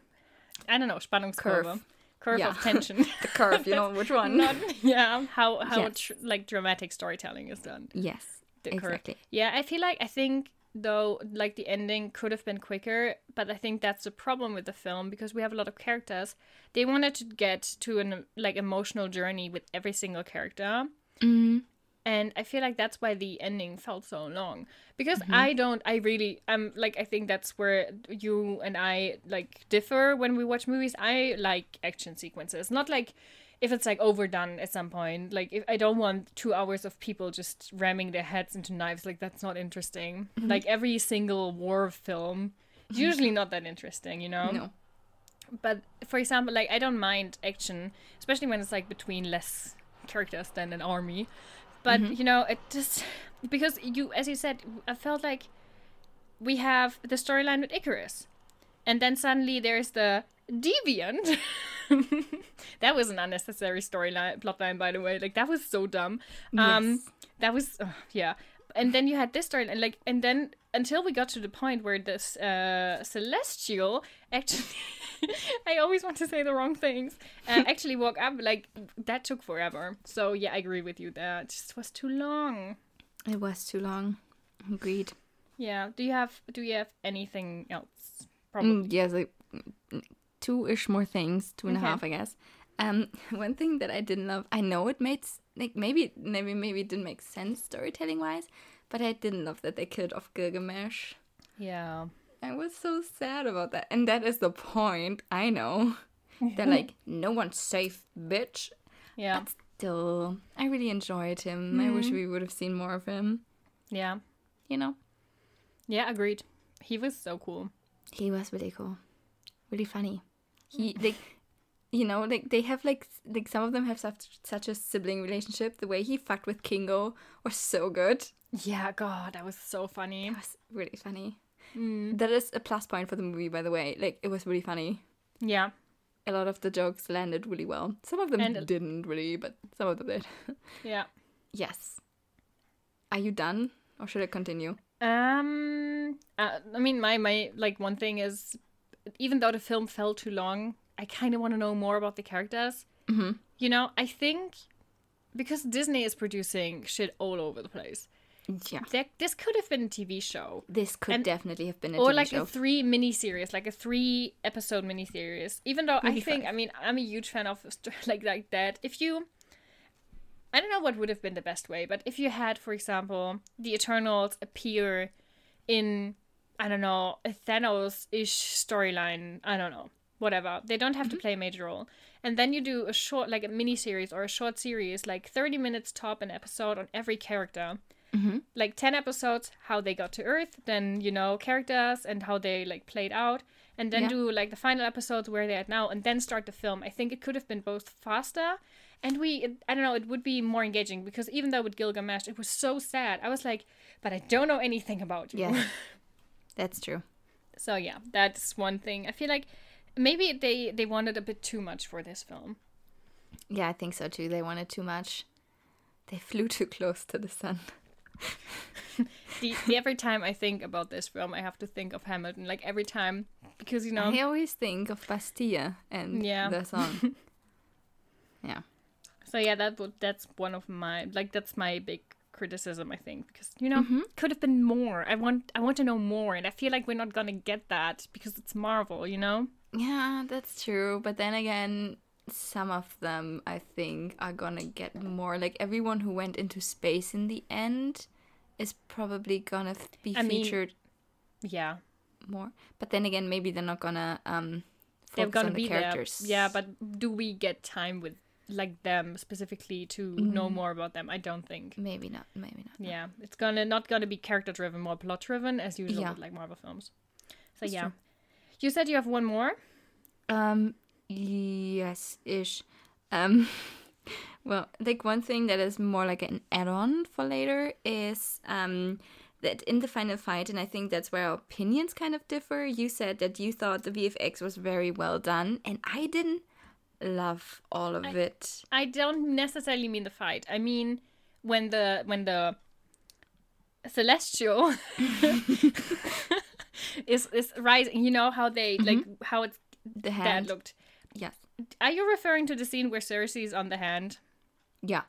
i don't know spannungskurve Curve. curve Yeah. of (laughs) tension the curve you know which (laughs) one not yeah how how Yes. tr- like dramatic storytelling is done yes the curve. exactly Yeah, I feel like I think though like the ending could have been quicker, but I think that's the problem with the film because we have a lot of characters. They wanted to get to an like emotional journey with every single character. Mm-hmm. And I feel like that's why the ending felt so long. Because Mm-hmm. I don't I really I'm like I think that's where you and I like differ when we watch movies. I like action sequences. Not like if it's like overdone at some point. Like if I don't want two hours of people just ramming their heads into knives, like that's not interesting. Mm-hmm. Like every single war film is usually not that interesting, you know? no but for example like i don't mind action especially when it's like between less characters than an army but you know it just because you as you said i felt like we have the storyline with ikaris and then suddenly there's the deviant (laughs) that was an unnecessary storyline plotline by the way. Like that was so dumb. Um Yes. that was yeah. And then you had this story and like and then until we got to the point where this uh celestial actually (laughs) i always want to say the wrong things uh, (laughs) actually woke up like that took forever. So yeah i agree with you that just was too long. It was too long. Agreed. Yeah. Do you have do you have anything else? Probably. mm, yes like mm, two-ish more things two and a half i guess um (laughs) one thing that i didn't love i know it made like maybe maybe maybe it didn't make sense storytelling wise but i didn't love that they killed off gilgamesh yeah I was so sad about that. And that is the point. I know. (laughs) They're like, no one's safe, bitch. yeah But still, I really enjoyed him. I wish we would have seen more of him. yeah You know? yeah agreed he was so cool He was really cool. Really funny. He, like, you know, like, they have, like, like some of them have such, such a sibling relationship. The way he fucked with Kingo was so good. yeah god that was so funny It was really funny. That is a plus point for the movie, by the way. Like, it was really funny. yeah A lot of the jokes landed really well. Some of them And- didn't really, but some of them did. (laughs) yeah Yes. Are you done or should I continue? Um, uh, I mean, my my like one thing is, even though the film felt too long, I kind of want to know more about the characters. Mm-hmm. You know, I think because Disney is producing shit all over the place, Yeah. there, this could have been a TV show. This could And- definitely have been a or TV like show. a three mini series, like a three episode mini series. Even though I think, five. I mean, I'm a huge fan of (laughs) like like that. If you, I don't know what would have been the best way, but if you had, for example, the Eternals appear in, I don't know, a Thanos ish storyline. I don't know, whatever. They don't have to mm-hmm. play a major role, and then you do a short, like a mini series or a short series, like 30 minutes top an episode on every character mm-hmm. like 10 episodes how they got to earth then you know characters and how they like played out and then Yeah. do like the final episodes where they're at now and then start the film i think it could have been both faster and we it, i don't know it would be more engaging because even though with gilgamesh it was so sad i was like but i don't know anything about you yeah. (laughs) That's true. so yeah that's one thing i feel like maybe they they wanted a bit too much for this film Yeah, I think so too. They wanted too much. They (laughs) flew too close to the sun. (laughs) the, the every time i think about this film i have to think of hamilton like every time because you know I always think of Bastille and Yeah. the song. (laughs) yeah. So yeah, that would that's one of my like that's my big criticism I think because you know Mm-hmm. could have been more. I want I want to know more, and I feel like we're not gonna get that because it's Marvel, you know. Yeah, that's true. But then again, some of them I think are gonna get more. Like everyone who went into space in the end is probably gonna f- be I mean, featured Yeah, more. But then again, maybe they're not gonna um they're gonna on the be characters. there. Yeah, but do we get time with like them specifically to know more about them? I don't think. maybe not. Maybe not. Yeah, it's gonna not gonna be character driven, more plot driven as usual Yeah. with like Marvel films. So That's yeah, true. You said you have one more. Um, yes, ish. Um, (laughs) well, like one thing that is more like an add-on for later is um that in the final fight, and I think that's where our opinions kind of differ. You said that you thought the VFX was very well done, and I didn't love all of it. I don't necessarily mean the fight. I mean when the when the celestial (laughs) (laughs) is is rising. You know how they like how it's The hand, looked. yes, Are you referring to the scene where Sersi's on the hand? yeah,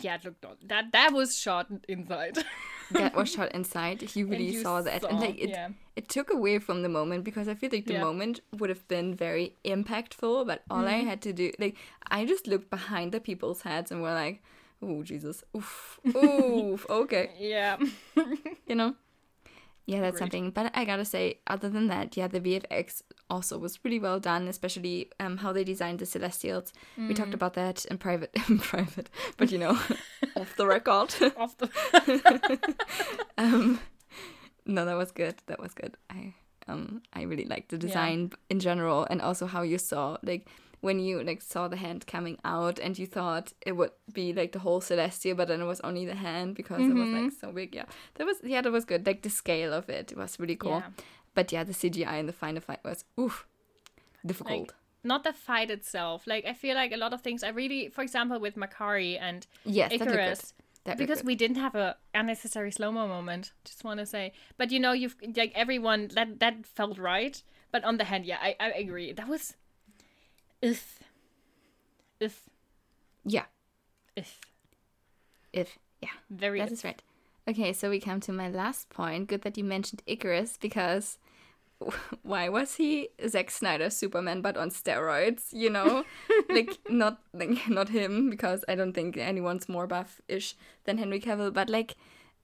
Yeah, it looked that that was shot inside. (laughs) that was shot inside. You And really you saw that, and like it, yeah. it took away from the moment because I feel like the Yeah. moment would have been very impactful, but all I Mm-hmm. had to do, like, I just looked behind the people's heads and were like, "Oh Jesus, oof, (laughs) oof, okay," yeah. you know. Yeah, that's Agreed. something. But I gotta say, other than that, yeah, the VFX also was really well done, especially um, how they designed the Celestials. We talked Mm. about that in private, (laughs) in private, but you know, (laughs) off the record. Off the (laughs) um no that was good that was good i um i really liked the design in general and also how you saw like when you like saw the hand coming out and you thought it would be like the whole celestia but then it was only the hand because it was like mm-hmm. so big yeah that was yeah that was good like the scale of it was really cool Yeah. but yeah the cgi in the final fight was oof difficult like not the fight itself. Like I feel like a lot of things I really for example with Makkari and yes that looked good. Ikaris because we didn't have a unnecessary slow mo moment. Just want to say, but you know, you've like everyone that that felt right. But on the hand, yeah, I I agree. That was, if, if, yeah if, if yeah very. That is right. Okay, so we come to my last point. Good that you mentioned Ikaris because (laughs) why was he Zack Snyder Superman but on steroids? You know, (laughs) like not like not him because I don't think anyone's more buff-ish than Henry Cavill, but like,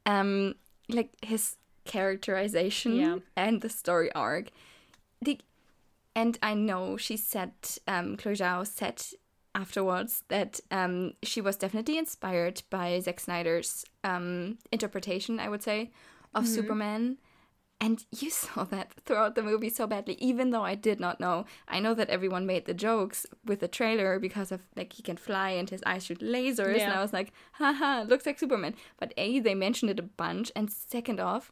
um, like his characterization Yeah. and the story arc. The, and I know she said, um, Chloe Zhao said afterwards that um, she was definitely inspired by Zack Snyder's um, interpretation, I would say, of Superman. And you (laughs) saw that throughout the movie so badly, even though I did not know. I know that everyone made the jokes with the trailer because of like he can fly and his eyes shoot lasers, and I was like, haha, looks like Superman. But A, they mentioned it a bunch, and second off,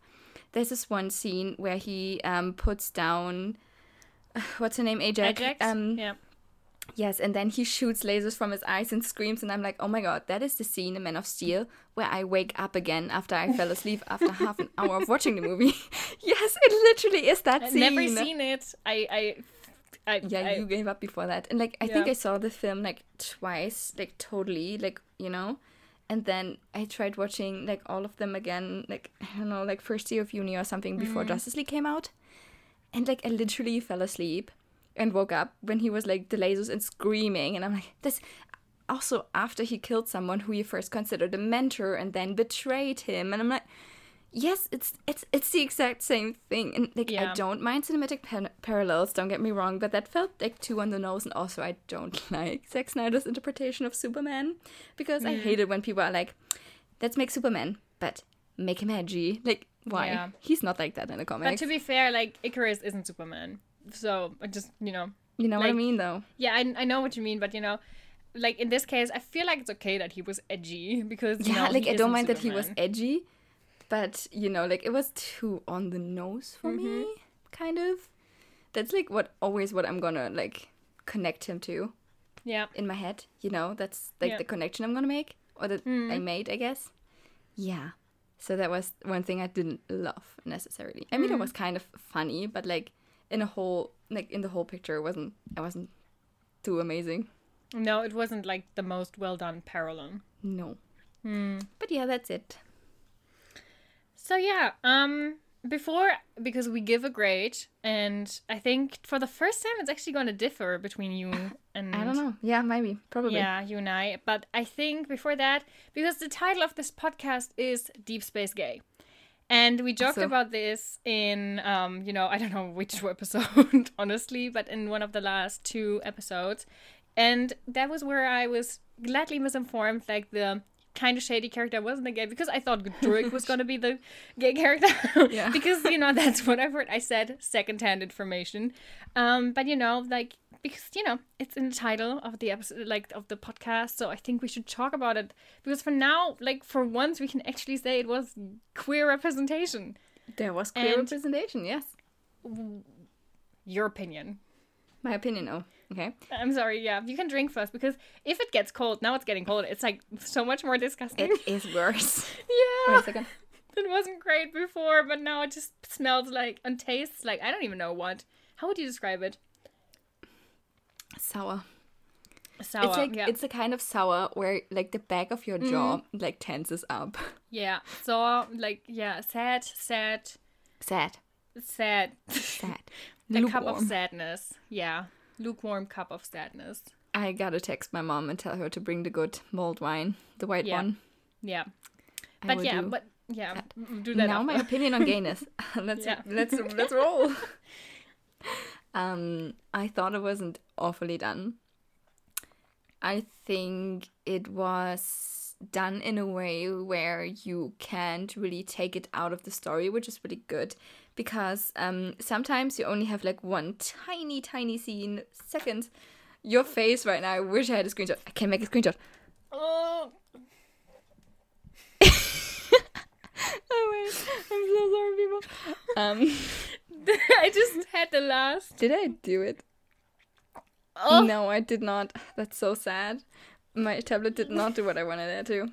there's this one scene where he um, puts down (sighs) what's her name, Ajak. Ajak. Um, yeah. Yes, and then he shoots lasers from his eyes and screams, and I'm like, oh my god, that is the scene in Man of Steel where I wake up again after I fell asleep after half an hour of watching the movie. (laughs) yes, it literally is that I've scene. never seen it. I I. I, Yeah, I, you gave up before that, and like I think I saw the film like twice, like totally, like you know, And then I tried watching like all of them again, like I don't know, like first year of uni or something before Justice League came out. And like I literally fell asleep and woke up when he was like the lasers and screaming. And I'm like this also after he killed someone who he first considered a mentor and then betrayed him. And I'm like yes it's it's it's the exact same thing. And like Yeah. I don't mind cinematic par- parallels don't get me wrong but that felt like too on the nose. And also I don't (laughs) like Zack Snyder's interpretation of Superman because I mm. hate it when people are like let's make Superman but make him edgy. Like why Yeah. he's not like that in the comments. But to be fair, like Ikaris isn't Superman, so I just you know, you know what I mean though yeah, I, I know what you mean, but you know, like in this case, I feel like it's okay that he was edgy (laughs) because you yeah, know, like I don't mind that he was edgy, but you know, like it was too on the nose for me, Mm-hmm. kind of. That's like what always what I'm gonna like connect him to yeah, in my head. You know, that's like Yeah. the connection I'm gonna make or that I made, I guess. Yeah. So that was one thing I didn't love necessarily. I mean, it was kind of funny, but like in a whole, like in the whole picture, it wasn't. I wasn't too amazing. no, it wasn't like the most well done parallel. No. But yeah, that's it. So yeah, um before because we give a grade and I think for the first time it's actually going to differ between you (sighs) and I don't know. Yeah, maybe, probably. Yeah, you and I. But I think before that, because the title of this podcast is Deep Space Gay. And we joked So- about this in, um, you know, I don't know which (laughs) episode, (laughs) honestly, but in one of the last two episodes. And that was where I was gladly misinformed. Like the kind of shady character wasn't a gay because I thought (laughs) Druig was going to be the gay character. (laughs) Yeah. because, you know, (laughs) that's what I've heard. I said secondhand information. Um, but, you know, like, because, you know, it's in the title of the episode, like, of the podcast. So I think we should talk about it. Because for now, like, for once, we can actually say it was queer representation. There was queer And- representation, yes. Your opinion. My opinion, oh. Okay. I'm sorry, yeah. You can drink first because if it gets cold, now it's getting cold, it's like so much more disgusting. It is worse. (laughs) yeah. Wait a second. It wasn't great before, but now it just smells like and tastes like I don't even know what. How would you describe it? Sour. Sour. it's like yeah. it's a kind of sour where like the back of your jaw mm-hmm. like tenses up. (laughs) yeah. So like yeah, sad, sad, Sad. sad. Sad. (laughs) the cup of sadness. Yeah. Lukewarm cup of sadness. I gotta text my mom and tell her to bring the good mulled wine, the white Yeah. one. Yeah. I But yeah, but yeah, that. do that. now after. my (laughs) opinion on gayness. (laughs) let's Yeah. let's (laughs) let's roll. um, I thought it wasn't awfully done. I think it was done in a way where you can't really take it out of the story, which is really good because um, sometimes you only have like one tiny, tiny scene, seconds. Your face right now. I wish I had a screenshot. I can't make a screenshot. Oh, (laughs) Oh wait, I'm so sorry, people. Um, (laughs) I just had the last. did I do it? Oh, No, I did not. That's so sad. My tablet did not do what I wanted it to.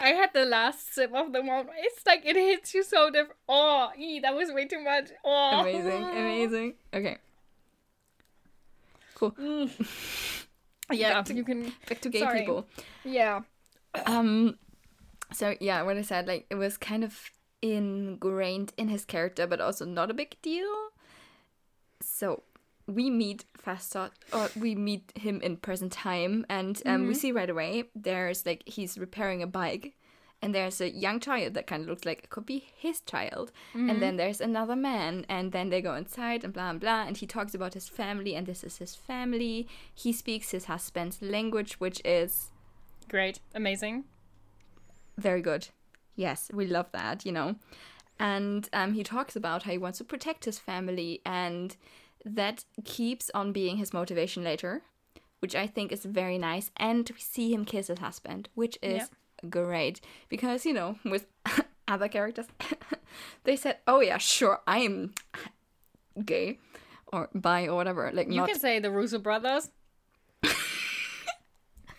I had the last sip of the wine. It's like it hits you so different. Oh, ee, that was way too much. Oh, Amazing, amazing. Okay. Cool. (laughs) Yeah, Back to- you can. Back to gay Sorry. people. Yeah. Um so yeah, what I said, like it was kind of ingrained in his character, but also not a big deal. So we meet Phastos or we meet him in present time and um, we see right away there's like he's repairing a bike and there's a young child that kind of looks like it could be his child and then there's another man and then they go inside and blah and blah and he talks about his family and this is his family he speaks his husband's language which is Great. Amazing. very good. Yes, we love that, you know. And um, he talks about how he wants to protect his family, and that keeps on being his motivation later, which I think is very nice. And we see him kiss his husband, which is great because, you know, with (laughs) other characters, (laughs) they said, oh, yeah, sure, I'm gay or bi or whatever. Like, You not can say the Russo brothers.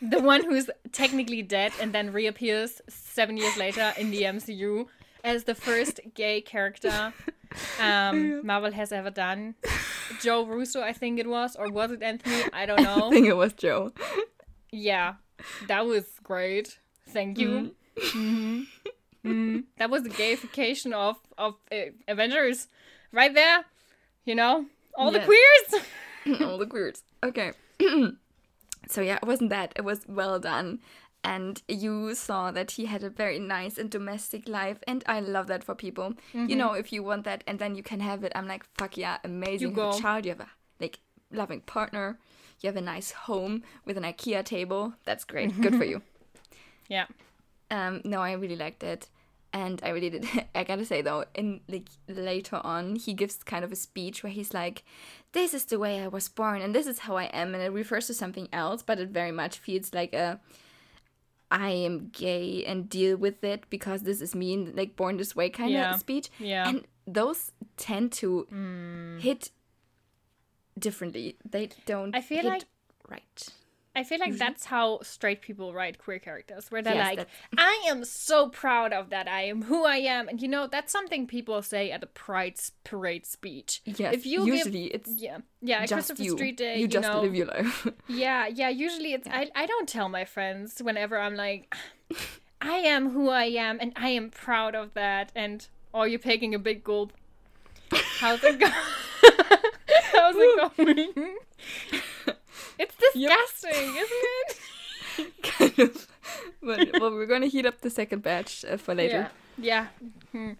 the one who's technically dead and then reappears seven years later in the MCU as the first gay character (laughs) um, Marvel has ever done. Joe Russo, I think it was, or was it Anthony? (laughs) I don't know. I think it was Joe. Yeah, that was great. Thank you. Mhm. Mhm. (laughs) That was the gayification of of uh, Avengers, right there. You know, all the queers. (laughs) all the queers. Okay. (clears throat) so yeah, it wasn't that. It was well done. And you saw that he had a very nice and domestic life, and I love that for people. You know, if you want that, and then you can have it. I'm like, fuck yeah, amazing. You have a child, you have a like loving partner, you have a nice home with an IKEA table. That's great. Good for (laughs) you. yeah. Um, no, I really liked it, and I really did. (laughs) I gotta say though, in like later on, he gives kind of a speech where he's like, "This is the way I was born, and this is how I am," and it refers to something else, but it very much feels like a. I am gay and deal with it because this is me and like born this way kind of Yeah. speech. Yeah. And those tend to mm. hit differently. They don't I feel hit like- right. I feel like mm-hmm. that's how straight people write queer characters, where they're Yes, like, that's- I am so proud of that. I am who I am. And you know, that's something people say at a pride parade speech. Yes. If you usually give, it's yeah, yeah, just Christopher you. Street Day, you you, just know, live your life. (laughs) yeah, yeah. Usually it's I, I don't tell my friends whenever I'm like, I am who I am and I am proud of that. And oh, you're taking a big gulp. (laughs) How's it going? (laughs) How's it going? It's disgusting, isn't it? (laughs) kind of. But well, we're gonna heat up the second batch uh, for later. Yeah. Yeah. Hmm.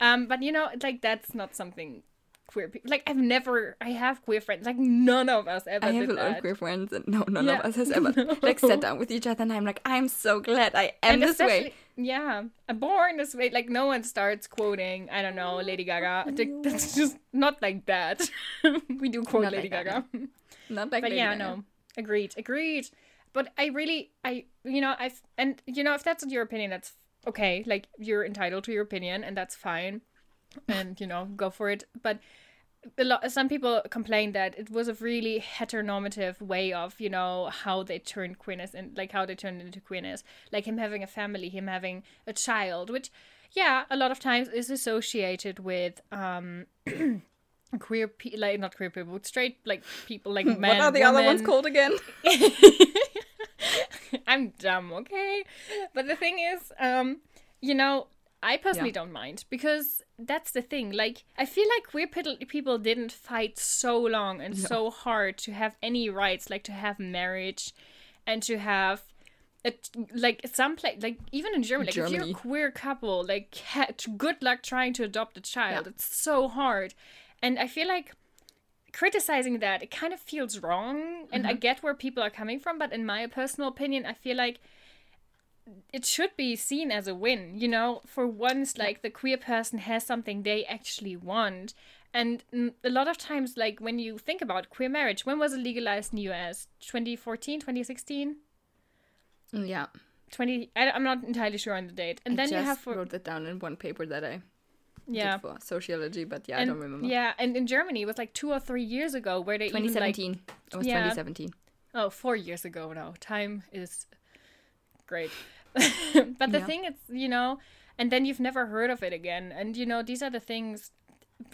Um, but you know, like that's not something queer people like I've never I have queer friends. Like none of us ever I have a lot that. of queer friends, and no, none Yeah. of us has (laughs) ever like sat down with each other, and I'm like, I'm so glad I am and this way. yeah, I'm born this way. Like no one starts quoting, I don't know, Lady Gaga. Like, That's just not like that. (laughs) we do quote Not Lady like Gaga. Not like but yeah, no, agreed, agreed. But I really, I, you know, I've, and you know, if that's your opinion, that's okay. Like you're entitled to your opinion, and that's fine, and you know, go for it. But a lot, some people complain that it was a really heteronormative way of, you know, how they turned queerness and like how they turned into queerness, like him having a family, him having a child, which, yeah, a lot of times is associated with, um. (clears throat) queer pe- like not queer people straight like people like (laughs) men what are the other ones called again? (laughs) I'm dumb, okay? But the thing is, um, you know, I personally Yeah. don't mind because that's the thing. Like, I feel like queer people didn't fight so long and so hard to have any rights, like to have marriage and to have. A, like some place, like even in Germany, like if you're a queer couple, like ha- good luck trying to adopt a child. Yeah. It's so hard, and I feel like criticizing that it kind of feels wrong and i Mm-hmm. get where people are coming from but in my personal opinion i feel like it should be seen as a win you know? For once like the queer person has something they actually want. And a lot of times like when you think about queer marriage when was it legalized in the us 2014 2016 yeah, 20 I, i'm not entirely sure on the date. And I then you have for wrote that down in one paper that I yeah for sociology, but yeah, and, I don't remember. yeah and in germany it was like two or three years ago where they even like 2017. it was Yeah. 2017. Oh, four years ago now. Time is great. (laughs) but the Yeah. thing is, you know, and then you've never heard of it again. And, you know, these are the things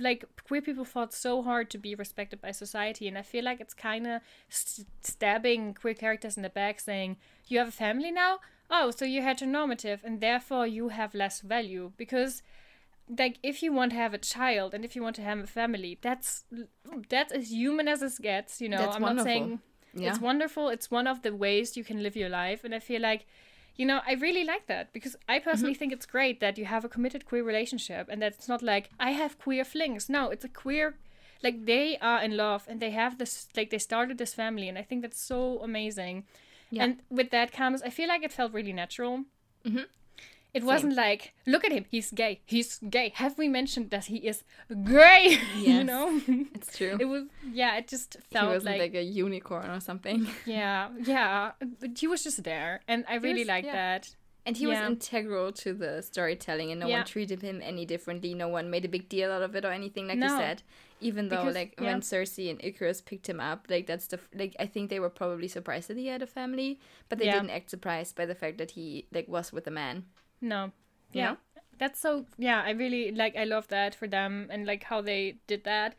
like queer people fought so hard to be respected by society. And I feel like it's kind of st- stabbing queer characters in the back saying, You have a family now? Oh, so you're heteronormative and therefore you have less value. Because like if you want to have a child and if you want to have a family that's that's as human as it gets you know That's i'm wonderful. not saying Yeah. it's wonderful it's one of the ways you can live your life and i feel like you know i really like that because i Mm-hmm. personally think it's great that you have a committed queer relationship and that it's not like i have queer flings no it's a queer like they are in love and they have this like they started this family and i think that's so amazing Yeah. and with that comes i feel like it felt really natural Mm-hmm. It wasn't like, look at him, he's gay, he's gay. Have we mentioned that he is gay? (laughs) you know? (laughs) It's true. It was, yeah, it just he felt wasn't like, like, a unicorn or something. (laughs) yeah, yeah. But he was just there, and I really was- liked yeah. that. And he Yeah. was integral to the storytelling, and no Yeah. one treated him any differently. No one made a big deal out of it or anything, like you said. Even though, Because- like yeah. when Sersi and Ikaris picked him up, like that's the f- like I think they were probably surprised that he had a family, but they didn't act surprised by the fact that he like was with a man. No. Yeah. That's so yeah, I really like I love that for them and like how they did that.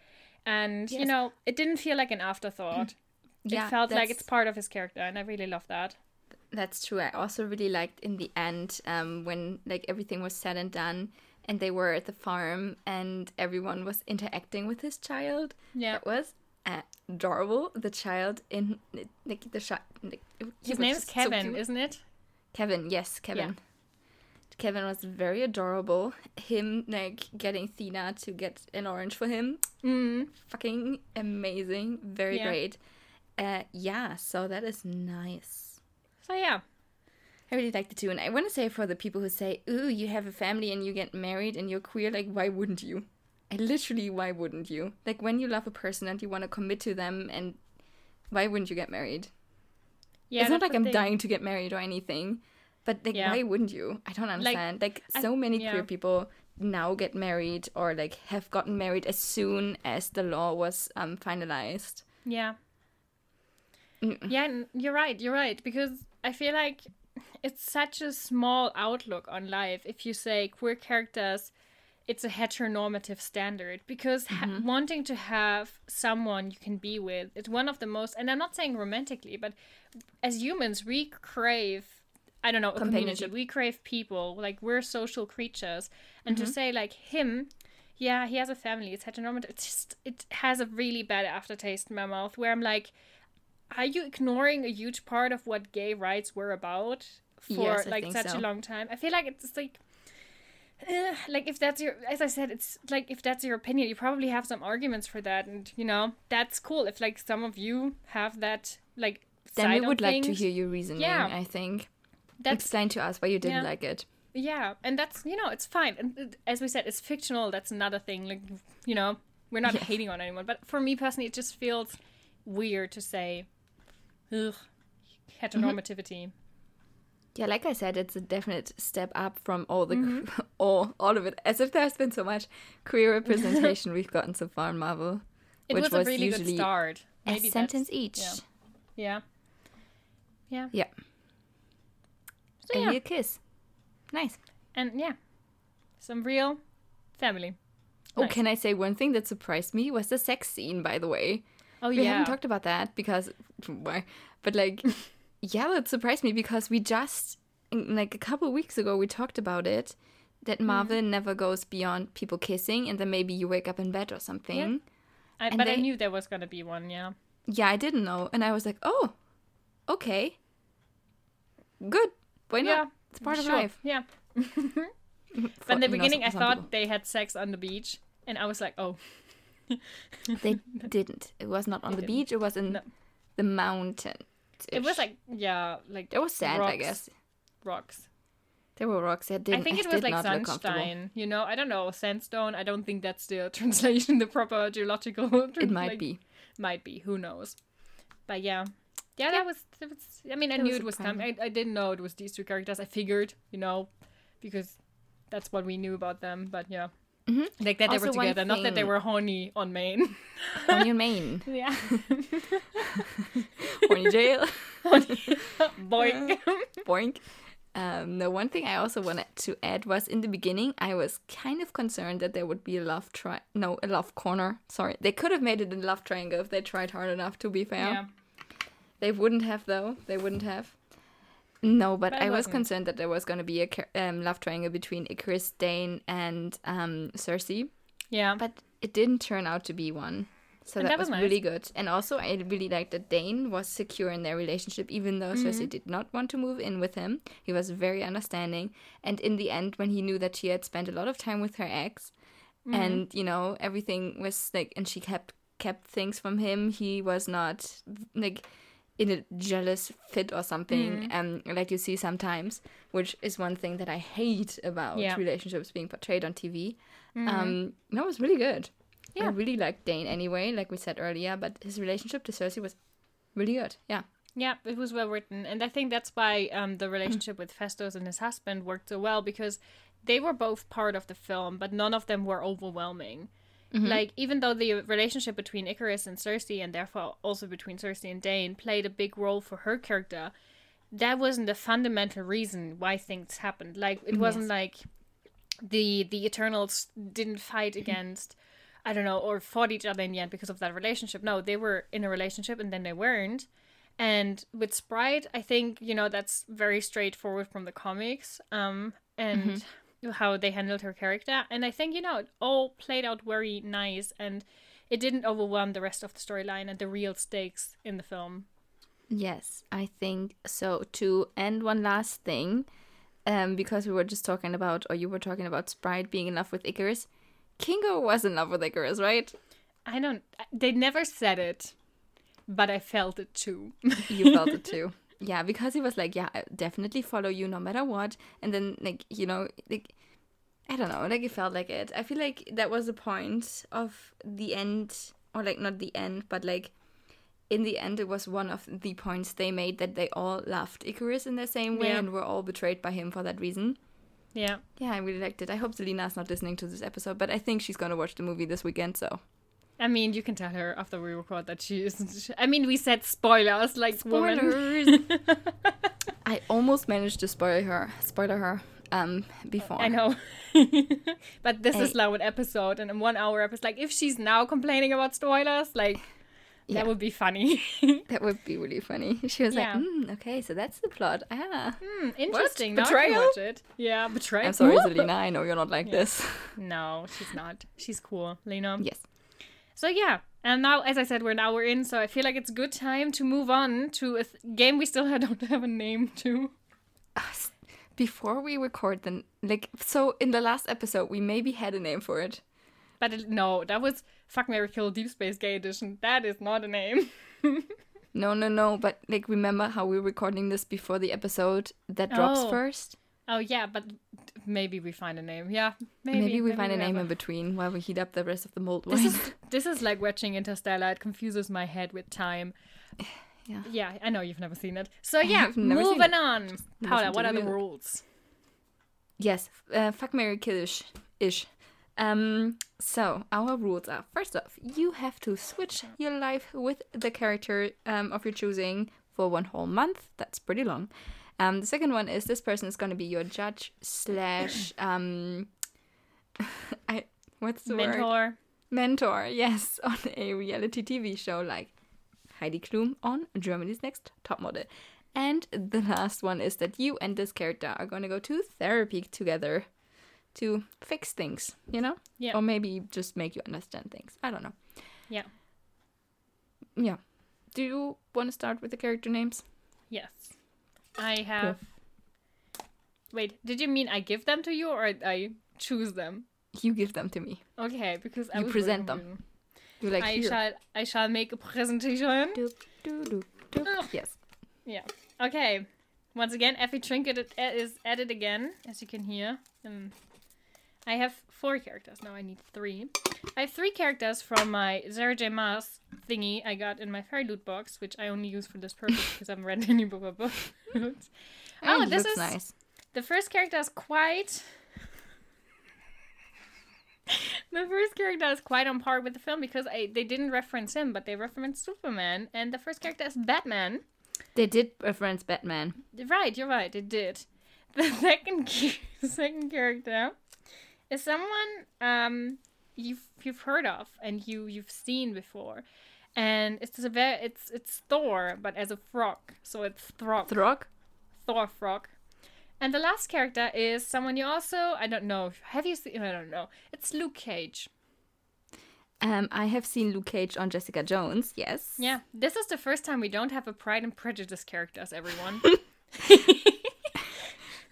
And you know, it didn't feel like an afterthought. (clears throat) Yeah, it felt like it's part of his character and I really love that. That's true. I also really liked in the end um, when like everything was said and done, and they were at the farm, and everyone was interacting with his child. Yeah. that was adorable. The child in like the shot. Like, His name is just so Kevin, isn't it? Kevin, yes, Kevin. Kevin was very adorable. Him like getting Thena to get an orange for him, Mm. fucking amazing, very Yeah. great. Uh, yeah, so that is nice. So yeah. I really like the two, and I want to say for the people who say, "Ooh, you have a family and you get married and you're queer," like, why wouldn't you? I literally, why wouldn't you? Like, when you love a person and you want to commit to them, and why wouldn't you get married? Yeah. it's not like I'm thing. dying to get married or anything, but like, Yeah. why wouldn't you? I don't understand. Like, I- so many yeah. queer people now get married or like have gotten married as soon as the law was um finalized. Yeah. Mm. Yeah, you're right. You're right because I feel like it's such a small outlook on life if you say queer characters it's a heteronormative standard because ha- Mm-hmm. wanting to have someone you can be with is one of the most and I'm not saying romantically but as humans we crave I don't know a community Companionship. we crave people like we're social creatures and Mm-hmm. to say like him yeah he has a family it's heteronormative it's just it has a really bad aftertaste in my mouth where I'm like are you ignoring a huge part of what gay rights were about for Yes, like such so. a long time? I feel like it's like like if that's your as I said, it's like if that's your opinion, you probably have some arguments for that and you know, that's cool. If like some of you have that like Then side we would like to hear your reasoning. Yeah. I think that's explain to us why you didn't Yeah. like it. yeah, and that's you know, it's fine. And as we said, it's fictional. That's another thing. Like you know, we're not Yes. hating on anyone, but for me personally, it just feels weird to say, ugh, heteronormativity. Yeah, like I said, it's a definite step up from all the Mm-hmm. (laughs) all all of it. As if there's been so much queer (laughs) representation we've gotten so far in Marvel, It which was, a was really good start. a Maybe that's- sentence each. Yeah. Yeah. Yeah. Yeah, So, a yeah. kiss. Nice. And yeah. Some real family. Oh, Nice. can I say one thing that surprised me was the sex scene? By the way, Oh we yeah. We haven't talked about that because why? But like, (laughs) yeah, that surprised me because we just like a couple weeks ago we talked about it that Mm-hmm. Marvel never goes beyond people kissing and then maybe you wake up in bed or something. I, and but I knew there was gonna be one, yeah. Yeah, I didn't know, and I was like, oh, okay, good. Why not? Yeah. It's part of life. Yeah. (laughs) (laughs) But in the you know, beginning I thought people. they had sex on the beach and I was like, Oh (laughs) they didn't. It was not on the didn't. beach. It was in No. the mountain. it was like yeah, like there was sand, I rocks- guess. Rocks. There were rocks. Didn't. I think it was like not look comfortable. sunshine, you know. I don't know sandstone. I don't think that's the translation, the proper geological. It might like, be. might be. Who knows? But yeah, yeah, that was. That was I mean, I That knew was it was coming. I, I didn't know it was these two characters. I figured, you know, because that's what we knew about them. But yeah, like that they were together, not that they were horny on Maine. (laughs) On your main. (laughs) yeah, (laughs) Horny jail. boy. Boink. Um, the one thing I also wanted to add was in the beginning, I was kind of concerned that there would be a love tri no, a love corner. Sorry, they could have made it a love triangle if they tried hard enough. To be fair, yeah, they wouldn't have though. They wouldn't have. No, but, But I was concerned that there was going to be a um, love triangle between Ikaris, Dane, and um, Sersi, yeah. but it didn't turn out to be one. So that, that was, was really good. And also, I really liked that Dane was secure in their relationship, even though Mm-hmm. Sersi did not want to move in with him. He was very understanding. And in the end, when he knew that she had spent a lot of time with her ex, Mm-hmm. and you know everything was like, and she kept kept things from him, he was not like in a jealous fit or something, Mm-hmm. um, like you see sometimes, which is one thing that I hate about Yeah. relationships being portrayed on TV. Um, no, it was really good. Yeah. I really liked Dane anyway, like we said earlier, but his relationship to Sersi was really good. Yeah. Yeah, it was well written, and I think that's why um, the relationship with Phastos and his husband worked so well because they were both part of the film, but none of them were overwhelming. Mm-hmm. Like even though the relationship between Ikaris and Sersi, and therefore also between Sersi and Dane, played a big role for her character, that wasn't the fundamental reason why things happened. Like it mm-hmm. wasn't like the the Eternals didn't fight mm-hmm. against I don't know or fought each other in the end because of that relationship. No, they were in a relationship and then they weren't. And with Sprite, I think, you know, that's very straightforward from the comics um, and how they handled her character. And I think, you know, it all played out very nice and it didn't overwhelm the rest of the storyline and the real stakes in the film. Yes, I think so To end one last thing, um, because we were just talking about, or you were talking about Sprite being in love with Ikaris. Kingo was in love with Ikaris, right? I don't, they never said it, but I felt it too. You felt it (laughs) too. Yeah, because he was like, "Yeah, I definitely follow you no matter what." And then, like, you know, like, I don't know, like it felt like it. I feel like that was the point of the end, or like not the end, but like in the end, it was one of the points they made that they all loved Ikaris in the same way Yeah. and were all betrayed by him for that reason. yeah. Yeah, I really liked it. I hope Selena's not listening to this episode, but I think she's gonna watch the movie this weekend. So I mean, you can tell her after we record that she isn't. (laughs) I mean, we said spoilers, like spoilers. (laughs) I almost managed to spoil her, spoiler her, um, before. I know. (laughs) but this is Hey. now an episode and in one hour episode. Like, if she's now complaining about spoilers, like, Yeah. that would be funny. That would be really funny. She was Yeah. like, mm, okay, so that's the plot. Ah. Hmm, interesting. Can Betrayal? Yeah, betrayal. I'm sorry, Selena. I know you're not like this. No, she's not. She's cool, Lena. yes. So yeah, and now, as I said, we're an hour in, so I feel like it's good time to move on to a th- game we still (laughs) don't have a name to. Before we record, then, like, so in the last episode, we maybe had a name for it. But it, no, that was Fuck Mary Kill Deep Space Gay Edition. That is not a name. (laughs) No, no, no. But, like, remember how we were recording this before the episode that drops Oh. first? Oh yeah, but maybe we find a name. Yeah, maybe. Maybe, we find a name in between while we heat up the rest of the mold This is (laughs) this is like watching Interstellar. It confuses my head with time. (sighs) Yeah. Yeah, I know you've never seen it. So yeah, have never seen moving on. Paula, what are the rules? Yes, uh, fuck Mary Killish ish. Um, so our rules are first off, you have to switch your life with the character um, of your choosing for one whole month. That's pretty long. Um, the second one is this person is going to be your judge slash um, (laughs) I what's the word? Mentor. mentor. Yes, (laughs) on a reality TV show like Heidi Klum on Germany's Next Top Model. And the last one is that you and this character are going to go to therapy together to fix things, you know? Yeah. Or maybe just make you understand things. I don't know. Yeah. Yeah. Do you want to start with the character names? Yes. I have. Wait, did you mean I give them to you or I choose them? You give them to me. Okay, because I You present them. You like I here. shall I shall make a presentation. Doop, doop, doop, doop. Yes. Yeah. Okay. Once again, every trinket is added again, as you can hear. I have four characters now. I need three. I have three characters from my Sarah J. Maas thingy I got in my FairyLoot box, which I only use for this purpose because I haven't read (laughs) any book of books. (laughs) oh, this is nice. the first character is quite. (laughs) the first character is quite on par with the film because I, they didn't reference him, but they referenced Superman, and the first character is Batman. They did reference Batman. Right, you're right. It did. The second second character is someone um you've you've heard of and you you've seen before, and it's a very it's it's Thor but as a frog, so it's Throg. Throg? Thor frog. And the last character is someone you also I don't know. Have you seen? I don't know. It's Luke Cage. Um, I have seen Luke Cage on Jessica Jones. Yes. Yeah, this is the first time we don't have a Pride and Prejudice character as everyone. (laughs)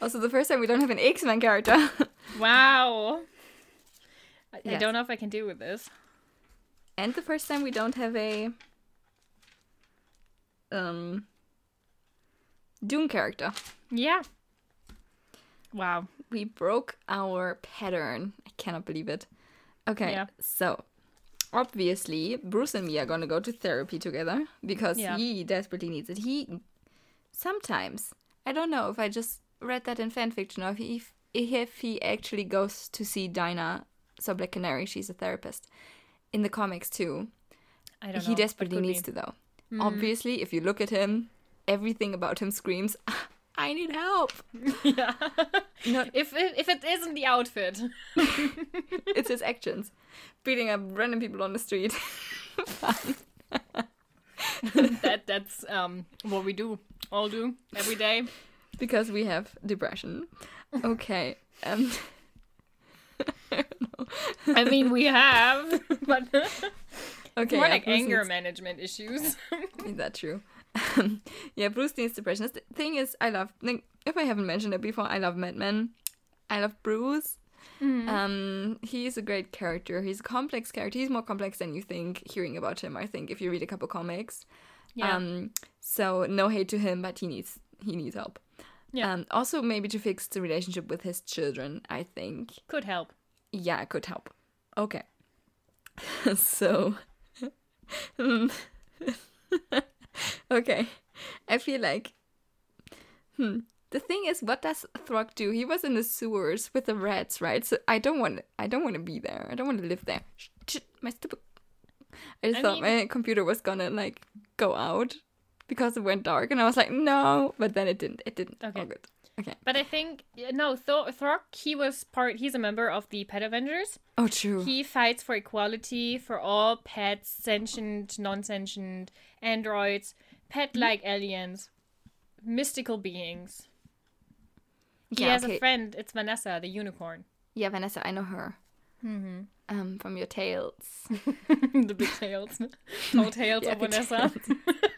Also, the first time we don't have an X Men character. (laughs) wow. I, I don't know if I can deal with this. and the first time we don't have a um Doom character. Yeah. Wow. We broke our pattern. I cannot believe it. Okay, Yeah. so obviously Bruce and me are gonna go to therapy together because Yeah. he desperately needs it. He sometimes I don't know if I just read that in fan fiction or if he, if, he actually goes to see Dinah, so Black Canary, she's a therapist in the comics too. I don't know. he desperately needs be. to though. Obviously, if you look at him, everything about him screams, (laughs) "I need help." (laughs) yeah. No, if, if if it isn't the outfit. (laughs) it's his actions, beating up random people on the street. That that's um what we do, all do every day. Because we have depression. Okay. Um, (laughs) I mean, we have, but (laughs) okay. more yeah, like Bruce anger needs- management issues. (laughs) Is that true? yeah, Bruce needs depression. The thing is, I love. Like, if I haven't mentioned it before, I love Batman. I love Bruce. Um, he's a great character. He's a complex character. He's more complex than you think. Hearing about him, I think, if you read a couple comics. yeah, Um, so no hate to him, but he needs he needs help. Yeah. Um, also maybe to fix the relationship with his children. I think. could help. Yeah, it could help. Okay. (laughs) so. (laughs) okay. I feel like. Hmm. The thing is, what does Throg do? He was in the sewers with the rats, right? So I don't want. I don't want to be there. I don't want to live there. Sh- Shit, my stupid. I just I thought mean- my computer was gonna like go out because it went dark, and I was like, no, but then it didn't. It didn't. Okay. Oh, good. Okay. But I think no, Thor- Throg. He was part. He's a member of the Pet Avengers. Oh, true. He fights for equality for all pets, sentient, non-sentient, androids, pet-like aliens, mystical beings. He Yeah, has okay. a friend. It's Vanessa, the unicorn. Yeah, Vanessa, I know her. Mm-hmm. Um, from your tales. (laughs) the big tails, (laughs) tall tails Yeah, of Vanessa. (laughs)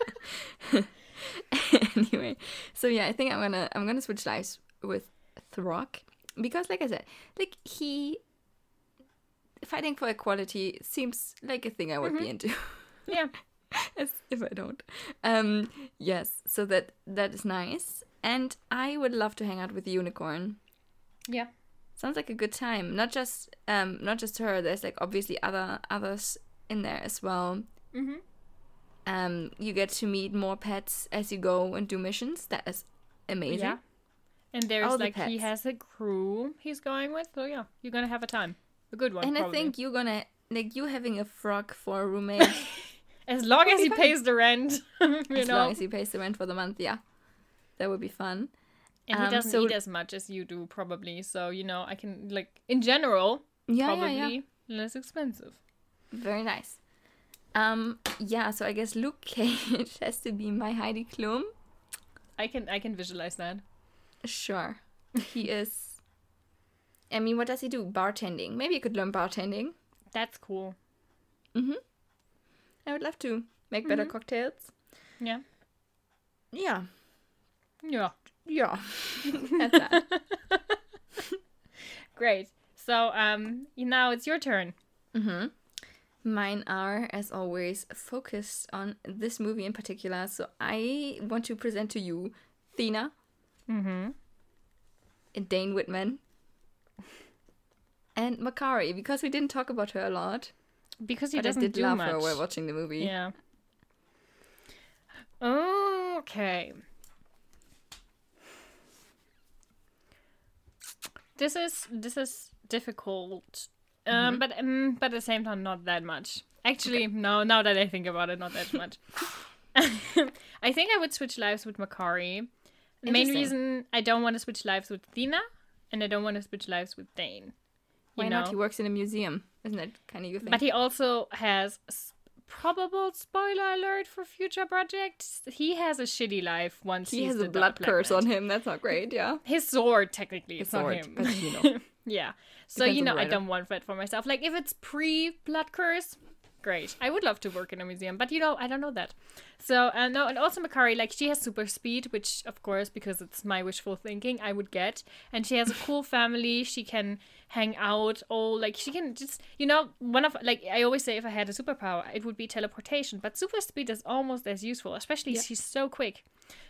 (laughs) anyway, so yeah, I think I'm gonna I'm gonna switch lives with Throg because, like I said, like he fighting for equality seems like a thing I would be into. (laughs) yeah, As if I don't. Um, yes, so that that is nice, and I would love to hang out with the unicorn. yeah, Sounds like a good time. Not just um, not just her. There's like obviously other others in there as well. Mhm. Um, you get to meet more pets as you go and do missions. That is amazing. yeah. And there's All the like he has a crew he's going with. So yeah, you're gonna have a time, a good one. and I think you're gonna like you having a frog for a roommate (laughs) as long as he fun. pays the rent, (laughs) you as know, long as he pays the rent for the month. Yeah, that would be fun. and he um, doesn't so- eat as much as you do probably. So you know, I can like in general Yeah, probably yeah, yeah. less expensive. Very nice. Um, yeah. So I guess Luke (laughs) Cage has to be my Heidi Klum. I can I can visualize that. Sure. He (laughs) is. I mean, what does he do? Bartending. Maybe you could learn bartending. That's cool. Mhm. I would love to make better cocktails. Yeah. Yeah. Yeah. Yeah. (laughs) That's that. Great. So um now it's your turn. Mine are, as always, focused on this movie in particular. So I want to present to you Thena. Mm-hmm. Dane Whitman. (laughs) And Makkari, because we didn't talk about her a lot. Because he But doesn't did do love much. her while watching the movie. Yeah. Okay. This is this is difficult, um, but um, but at the same time not that much. Actually, no. Now that I think about it, not that much. (laughs) I think I would switch lives with Makkari. The main reason I don't want to switch lives with Thena, and I don't want to switch lives with Dane. You Why know? not? He works in a museum. Isn't that kind of your thing? But he also has probable spoiler alert for future projects. He has a shitty life once he has a blood curse on him. That's not great, yeah. His sword, technically, His it's sword, not him. but you know. (laughs) yeah. So you know, I don't want that for myself. Like if it's pre blood curse, great. I would love to work in a museum, but you know, I don't know that. So uh, no, and also Makkari, like she has super speed, which of course, because it's my wishful thinking, I would get. And she has a cool family. She can hang out. all like she can just, you know, one of like I always say, if I had a superpower, it would be teleportation. But super speed is almost as useful, especially she's so quick.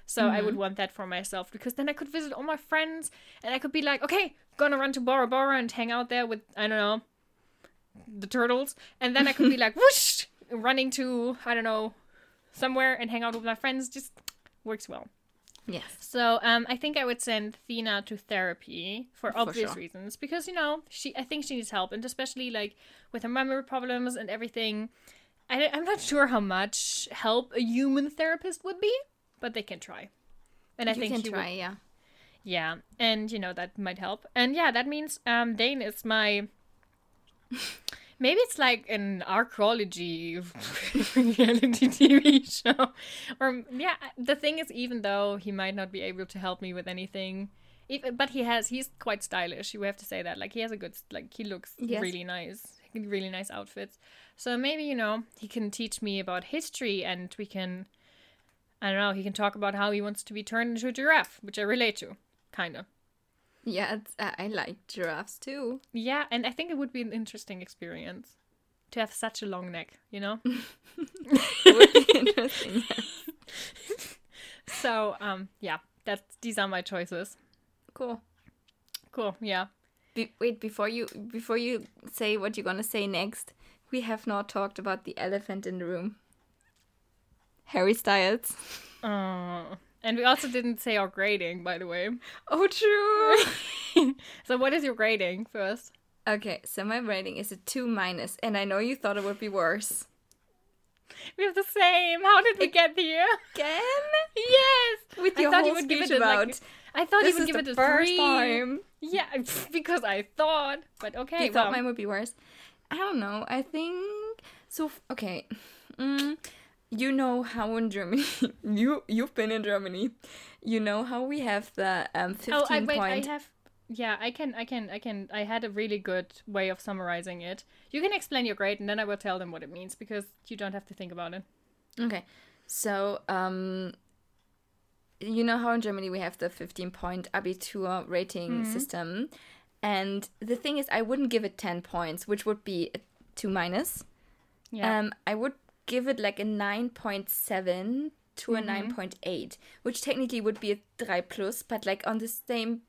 So I would want that for myself because then I could visit all my friends and I could be like, okay, gonna run to Bora Bora and hang out there with I don't know the turtles, and then I could be (laughs) like whoosh, running to I don't know somewhere and hang out with my friends. Just works well. Yes. So um, I think I would send Thena to therapy for obvious sure. reasons because you know she I think she needs help and especially like with her memory problems and everything. I, I'm not sure how much help a human therapist would be, but they can try. And I you think can she would try, yeah. Yeah, and you know that might help. And yeah, that means um Dane is my Maybe it's like an archaeology (laughs) reality TV show. Or, yeah, the thing is, even though he might not be able to help me with anything, if, but he has, he's quite stylish. You have to say that. Like, he has a good, like, he looks Yes. really nice. Really nice outfits. So maybe, you know, he can teach me about history and we can, I don't know, he can talk about how he wants to be turned into a giraffe, which I relate to, kind of. Yeah, it's, I like giraffes too. Yeah, and I think it would be an interesting experience to have such a long neck, you know? (laughs) It would be (laughs) interesting. (laughs) so, um, yeah, that's these are my choices. Cool. Cool, yeah. Be- wait, before you before you say what you're gonna say next, we have not talked about the elephant in the room. Harry Styles. Uh, and we also didn't say our grading, by the way. Oh, true. (laughs) So, what is your grading first? okay, so my rating is a two minus, and I know you thought it would be worse. We have the same. How did we get here? Again? Yes, With your I thought whole you would give it a, like, I thought this you would is give the it a first three. time. Yeah, (laughs) because I thought. But okay, You thought mine would be worse. I don't know. I think so. Okay, mm, you know how in Germany (laughs) you you've been in Germany. You know how we have the um fifteen Oh, I, wait, point. I have. Yeah, I can, I can, I can. I had a really good way of summarizing it. You can explain your grade, and then I will tell them what it means because you don't have to think about it. Okay, so um, you know how in Germany we have the fifteen point Abitur rating system, and the thing is, I wouldn't give it ten points, which would be a two minus. Yeah. Um, I would give it like a 9.7 to a Mm-hmm. 9.8, which technically would be a 3 plus, but like on the same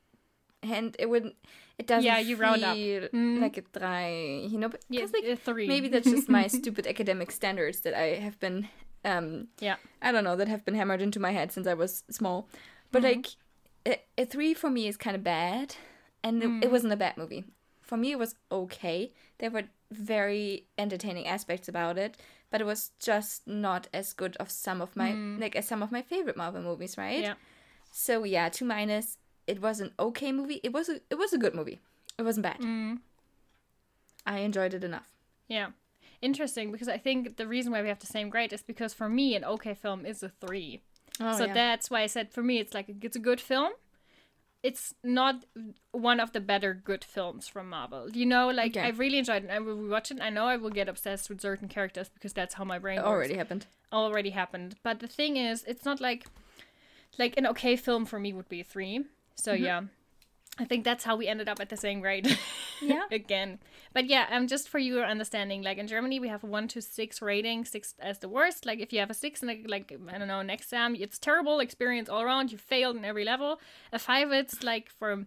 hand, it wouldn't. It doesn't Yeah, you round up. Mm. like a 3, you know? Because Yeah, like a three. maybe that's just my (laughs) stupid academic standards that I have been, um, yeah. I don't know, that have been hammered into my head since I was small. But like, a, a 3 for me is kind of bad, and it, it wasn't a bad movie. For me, it was okay. There were very entertaining aspects about it, but it was just not as good of some of my mm. like as some of my favorite Marvel movies, right? Yeah. So yeah, two minus. It was an okay movie. It was a it was a good movie. It wasn't bad. Mm. I enjoyed it enough. Yeah. Interesting because I think the reason why we have the same grade is because for me an okay film is a three. Oh, so yeah. that's why I said for me it's like it's a good film. It's not one of the better good films from Marvel. You know, like Okay. I really enjoyed it. And I will watch it. I know I will get obsessed with certain characters because that's how my brain works. already happened. already happened. But the thing is, it's not like like an okay film for me would be three. So Mm-hmm. yeah, I think that's how we ended up at the same grade. (laughs) Yeah. Again, but yeah, um, just for your understanding, like in Germany we have a one to six rating, six as the worst. Like if you have a six in like, like I don't know an exam, it's terrible experience all around. You failed in every level. A five, it's like for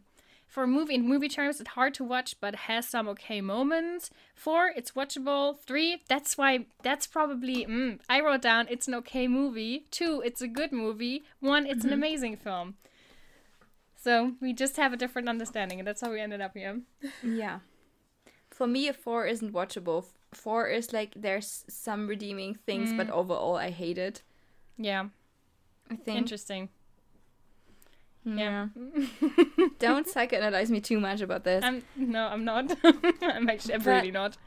for a movie in movie terms, it's hard to watch, but has some okay moments. Four, it's watchable. Three, that's why that's probably mm, I wrote down it's an okay movie. Two, it's a good movie. One, it's an amazing film. So we just have a different understanding, and that's how we ended up here. Yeah. For me, a four isn't watchable. Four is like there's some redeeming things, but mm. overall, I hate it. Yeah, I think. interesting. Yeah. (laughs) (laughs) Don't psychoanalyze me too much about this. I'm no, I'm not. (laughs) I'm actually I'm But- really not.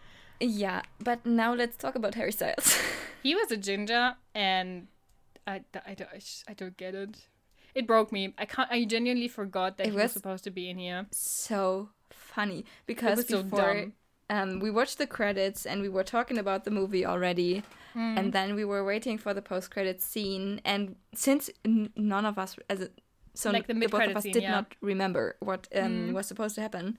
yeah, but now let's talk about Harry Styles. He was a ginger, and I, I, don't- I, sh- I don't get it. It broke me. I can't. I genuinely forgot that It he was was- supposed to be in here. so funny because so before dumb. um, we watched the credits and we were talking about the movie already, Hmm. and then we were waiting for the post credits scene. And since n- none of us, as a, so Like the both of us scene, did yeah. Hmm. not remember what um, was supposed to happen.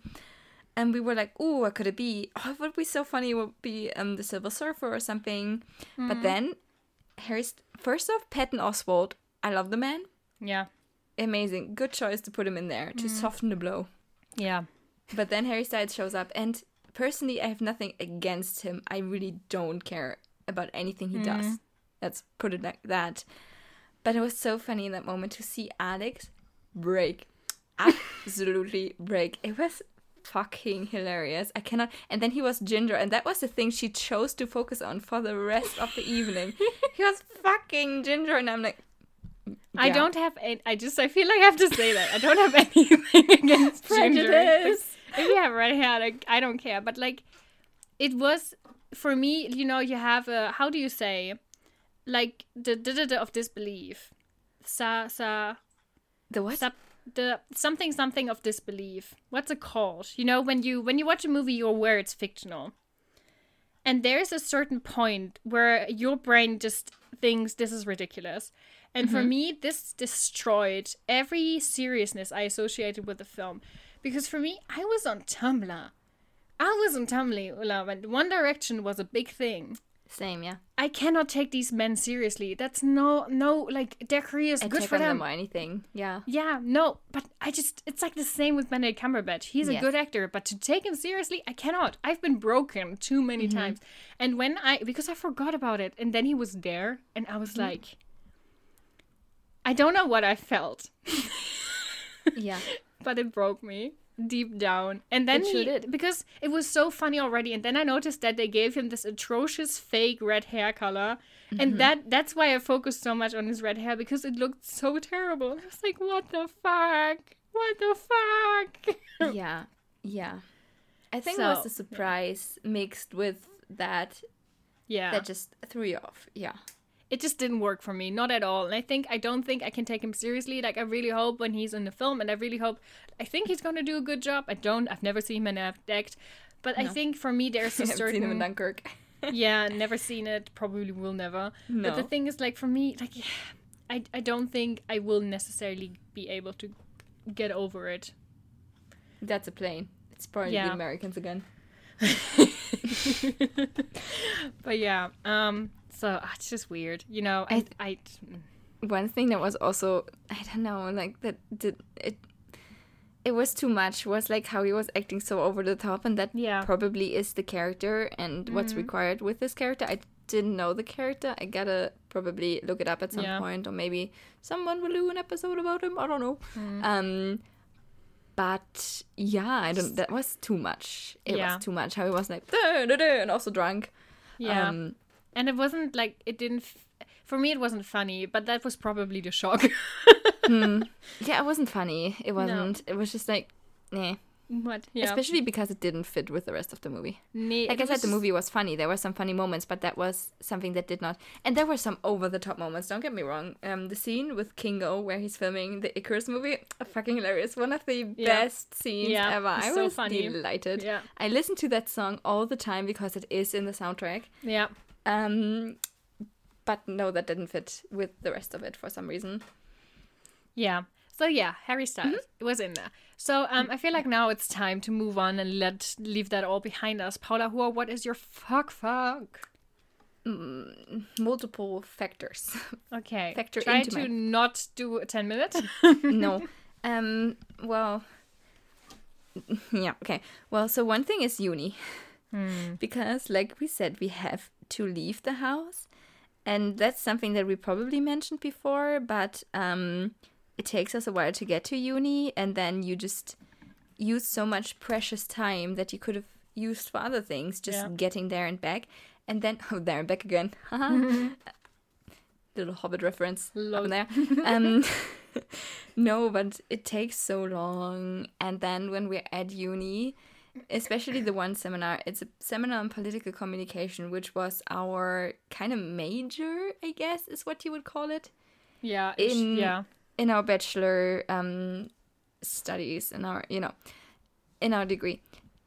And we were like, "Oh, what could it be? Oh, it would be so funny. It would be um, the Silver Surfer or something." Hmm. But then, Harry's first off, Patton Oswalt. I love the man. Yeah, Amazing, good choice to put him in there to mm. soften the blow. yeah. But then Harry Styles shows up, and personally, I have nothing against him. I really don't care about anything he does. Mm. Let's put it like that. But it was so funny in that moment to see Alex break. (laughs) Absolutely break. It was fucking hilarious. I cannot. And then he was Ginger, and that was the thing she chose to focus on for the rest of the evening. (laughs) he was fucking Ginger, and I'm like, I yeah. don't have. Any, I just. I feel like I have to say that I don't have (laughs) anything against. Prejudice. If you have red hair, like I don't care. But like, it was for me. You know, you have a how do you say, like the da da da of disbelief, sa sa The what? Sup- the something something of disbelief. What's it called? You know, when you when you watch a movie, you're aware it's fictional, and there's a certain point where your brain just thinks this is ridiculous. And for me, this destroyed every seriousness I associated with the film, because for me, I was on Tumblr. I was on Tumblr when One Direction was a big thing. Same, yeah. I cannot take these men seriously. That's no, no, like their career is I good for them. them or anything. Yeah. Yeah, no, but I just it's like the same with Benedict Cumberbatch. He's a good actor, but to take him seriously, I cannot. I've been broken too many Mm-hmm. times. And when I because I forgot about it and then he was there and I Mm-hmm. was like I don't know what I felt, (laughs) Yeah. (laughs) but it broke me deep down. And then It sure he, did. because it was so funny already and then I noticed that they gave him this atrocious fake red hair color. Mm-hmm. And that that's why I focused so much on his red hair because it looked so terrible. I was like, what the fuck? What the fuck? (laughs) yeah. Yeah. I think it was So, the surprise mixed with that yeah. that just threw you off. Yeah. It just didn't work for me, not at all. And I think I don't think I can take him seriously. Like I really hope when he's in the film, and I really hope I think he's gonna do a good job. I don't. I've never seen him in an act, but I think for me there's (laughs) a haven't seen him in Dunkirk. (laughs) yeah, never seen it. Probably will never. No. But the thing is, like for me, like (sighs) I I don't think I will necessarily be able to get over it. That's a plane. It's probably Yeah. the Americans again. (laughs) But yeah, um, so ah, it's just weird, you know. I I, One thing that was also I don't know, like that did it it was too much was like how he was acting so over the top and that Yeah. Mm-hmm. probably is the character and what's required with this character. I didn't know the character. I gotta probably look it up at some Yeah. point or maybe someone will do an episode about him. I don't know. Mm. Um but yeah, I don't that was too much. It Yeah. was too much. How he was like "Duh, duh, duh," and also drunk. yeah. Um and it wasn't like it didn't. F- for me, it wasn't funny, but that was probably the shock. (laughs) yeah, it wasn't funny. It wasn't. It was just like nah. what? Yeah. Especially because it didn't fit with the rest of the movie. Nee, Like I said, the movie was funny. There were some funny moments, but that was something that did not. And there were some over the top moments. Don't get me wrong. Um, the scene with Kingo where he's filming the Ikaris movie, fucking hilarious. One of the Yeah. best scenes Yeah, ever. it's I so was funny. delighted. Yeah. I listen to that song all the time because it is in the soundtrack. Yeah. Um, but no, that didn't fit with the rest of it for some reason. Yeah. So yeah, Harry Styles Mm-hmm. it was in there. So um, I feel like now it's time to move on and let leave that all behind us. Paula, Hua, what is your fuck fuck? Multiple factors. (laughs) Okay. Factor Try to my- not do a ten minute. (laughs) no. Um. Well. (laughs) Yeah. Okay. Well, so one thing is uni, because like we said, we have to leave the house, and that's something that we probably mentioned before. But um, it takes us a while to get to uni, and then you just use so much precious time that you could have used for other things, just Yeah. getting there and back, and then (laughs) oh, there and back again. (laughs) (laughs) Little Hobbit reference Love. up there. Um, no, but it takes so long. And then when we're at uni, especially the one seminar, it's a seminar on political communication, which was our kind of major, I guess, is what you would call it yeah. In- yeah. in our bachelor um, studies, in our, you know, in our degree.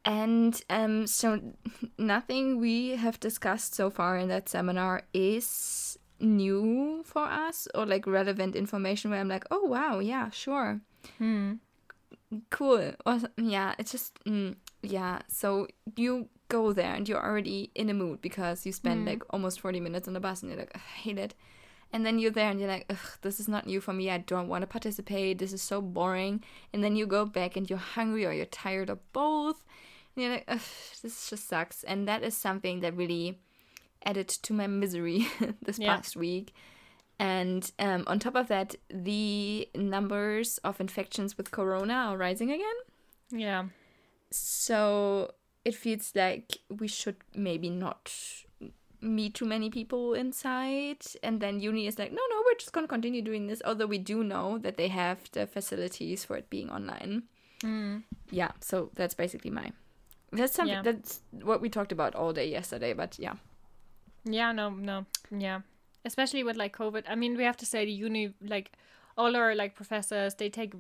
And um, so (laughs) nothing we have discussed so far in that seminar is new for us or like relevant information where I'm like, oh wow, yeah, sure, cool. Or, yeah, it's just mm, yeah. So you go there and you're already in a mood because you spend like almost 40 minutes on the bus and you're like, I hate it. And then you're there and you're like, Ugh, this is not new for me. I don't want to participate. This is so boring. And then you go back and you're hungry or you're tired or both. And you're like, Ugh, this just sucks. And that is something that really added to my misery (laughs) this Yeah. past week. And um, on top of that, the numbers of infections with corona are rising again. Yeah. So it feels like we should maybe not meet too many people inside. And then uni is like, no, no, we're just going to continue doing this. Although we do know that they have the facilities for it being online. Hmm. Yeah, so that's basically my That's something Yeah. that's what we talked about all day yesterday, but yeah. Yeah, no, no, yeah. Especially with like COVID. I mean, we have to say the uni, like all our like professors, they take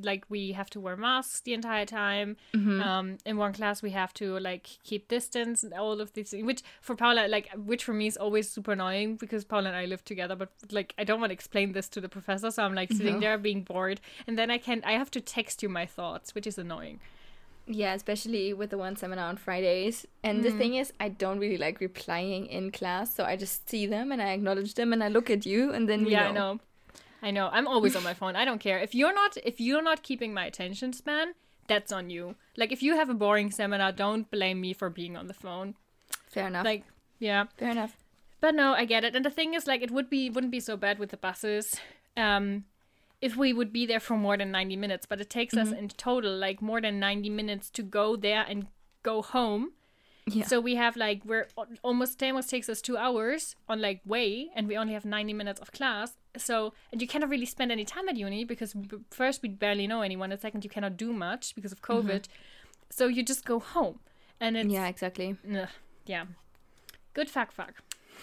like we have to wear masks the entire time. Um, in one class we have to like keep distance and all of these things. Which for Paula, like, which for me is always super annoying because Paula and I live together. But like, I don't want to explain this to the professor, so I'm like sitting there being bored, and then I can't. I have to text you my thoughts, which is annoying. Yeah, especially with the one seminar on Fridays. And the thing is, I don't really like replying in class, so I just see them and I acknowledge them and I look at you and then we yeah, know. I know. I know. I'm always on my phone. I don't care. If you're not if you're not keeping my attention span, that's on you. Like if you have a boring seminar, don't blame me for being on the phone. Fair enough. Like yeah. Fair enough. But no, I get it. And the thing is like it would be wouldn't be so bad with the buses. Um if we would be there for more than 90 minutes, but it takes us in total like more than 90 minutes to go there and go home. Yeah. So we have like we're almost almost takes us two hours on like way, and we only have ninety minutes of class. So and you cannot really spend any time at uni because first we barely know anyone, and second you cannot do much because of COVID. So you just go home, and it's yeah, exactly. ugh, yeah, good fuck fuck.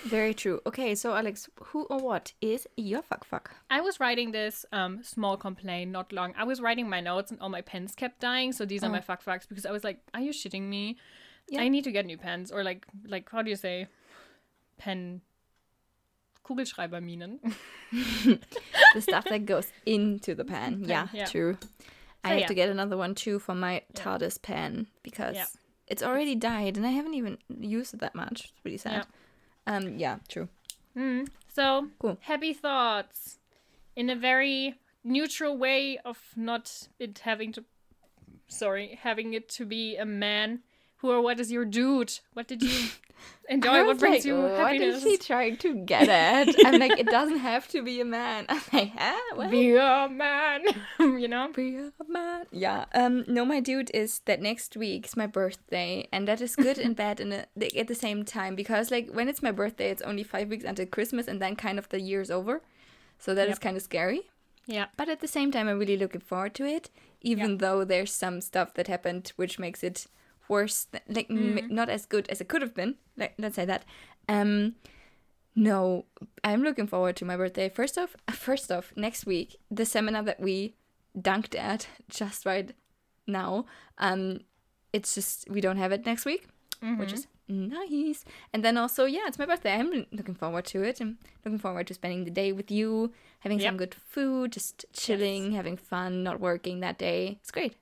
Very true. Okay, so Alex, who or what is your fuck fuck? I was writing this um small complaint not long. I was writing my notes and all my pens kept dying, so these are my fuck fucks because I was like, "Are you shitting me? Yeah. I need to get new pens or like like how do you say pen Kugelschreiberminen." (laughs) The stuff that goes into the pen. Yeah, yeah. true. I have yeah. to get another one too for my TARDIS pen because it's already died and I haven't even used it that much. It's pretty sad. Um, yeah, true. So, Cool. happy thoughts in a very neutral way of not it having to sorry, having it to be a man. Who or what is your dude? What did you (laughs) enjoy? What brings like, you what happiness? is he (laughs) trying to get at? I'm like, it doesn't have to be a man. (laughs) I'm like, huh? What? Be a man, you know? Be a man. Yeah. Um. No, my dude is that next week is my birthday, and that is good and bad in a, like, at the same time because like when it's my birthday, it's only five weeks until Christmas, and then kind of the year's over, so that is Yep. kind of scary. Yeah. But at the same time, I'm really looking forward to it, even though there's some stuff that happened which makes it worse, th- like m- not as good as it could have been. Like let's say that. Um, no, I'm looking forward to my birthday. First off, (laughs) first off, next week the seminar that we dunked at (laughs) just right now. Um, it's just we don't have it next week, which is nice. And then also, yeah, it's my birthday. I'm looking forward to it. I'm looking forward to spending the day with you, having some good food, just chilling, having fun, not working that day. It's great.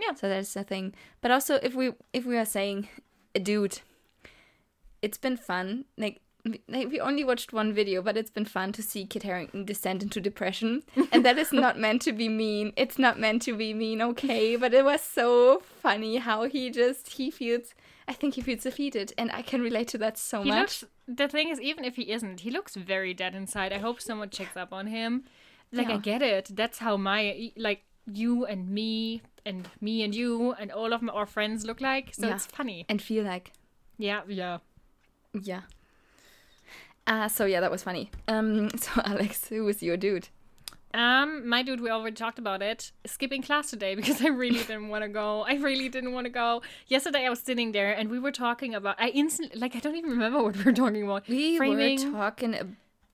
Yeah. So that's the thing. But also, if we if we are saying, a dude, it's been fun. Like. we- Like we only watched one video, but it's been fun to see Kit Harington descend into depression, (laughs) and that is not meant to be mean. It's not meant to be mean, okay? But it was so funny how he just he feels. I think he feels defeated, and I can relate to that so He much. looks. The thing is, even if he isn't, he looks very dead inside. I hope someone checks up on him. Like I get it. That's how my like you and me and me and you and all of my, our friends look like. So Yeah. it's funny. and feel like Yeah, yeah. yeah. Uh, so yeah, that was funny. Um, (laughs) so Alex, who was your dude? Um, my dude, we already talked about it. Skipping class today (laughs) because I really didn't want to go. I really didn't want to go. Yesterday I was sitting there and we were talking about. I instantly like I don't even remember what we were talking about. We Framing. were talking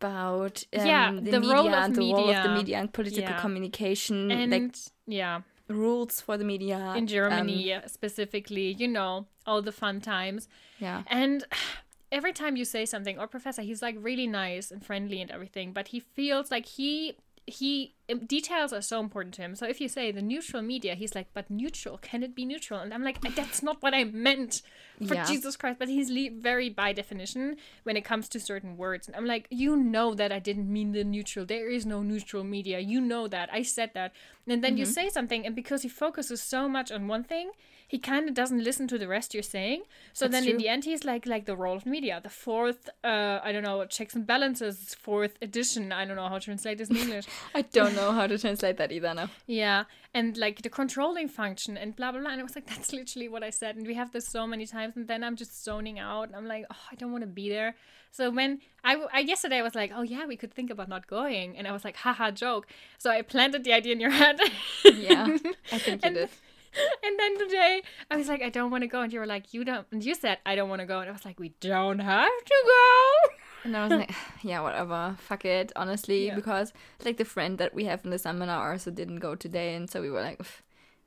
about um, Yeah, the, the media role of and the role of the media. media and political Yeah. communication, and like yeah, rules for the media in um, Germany specifically, you know, all the fun times. yeah, And (sighs) every time you say something, or professor, he's like really nice and friendly and everything, but he feels like he he um, details are so important to him. So if you say the neutral media, he's like, but neutral, can it be neutral? And I'm like, that's not what I meant for Yeah. Jesus Christ. But he's le- very by definition when it comes to certain words. And I'm like, you know that I didn't mean the neutral. There is no neutral media. You know that. I said that. And then you Mm-hmm. say something, and because he focuses so much on one thing, he kind of doesn't listen to the rest you're saying. So That's then in the end, he's like like the role of media, the fourth, uh, I don't know, checks and balances, fourth edition. I don't know how to translate this in English. (laughs) I don't know how to translate that either now. Yeah, and like the controlling function and blah blah blah. And I was like, (laughs) that's literally what I said. And we have this so many times, and then I'm just zoning out. I'm like, oh, I don't want to be there. So when I, I yesterday I was like, oh yeah, we could think about not going, and I was like, haha, joke. So I planted the idea in your (laughs) head. Yeah, I think you And did. (laughs) and then today I was like, I don't want to go, and you were like, you don't. And you said I don't want to go, and I was like, we don't have to go. And I was like, (sighs) yeah, whatever, fuck it, honestly, Yeah. because like the friend that we have in the seminar also didn't go today, and so we were like,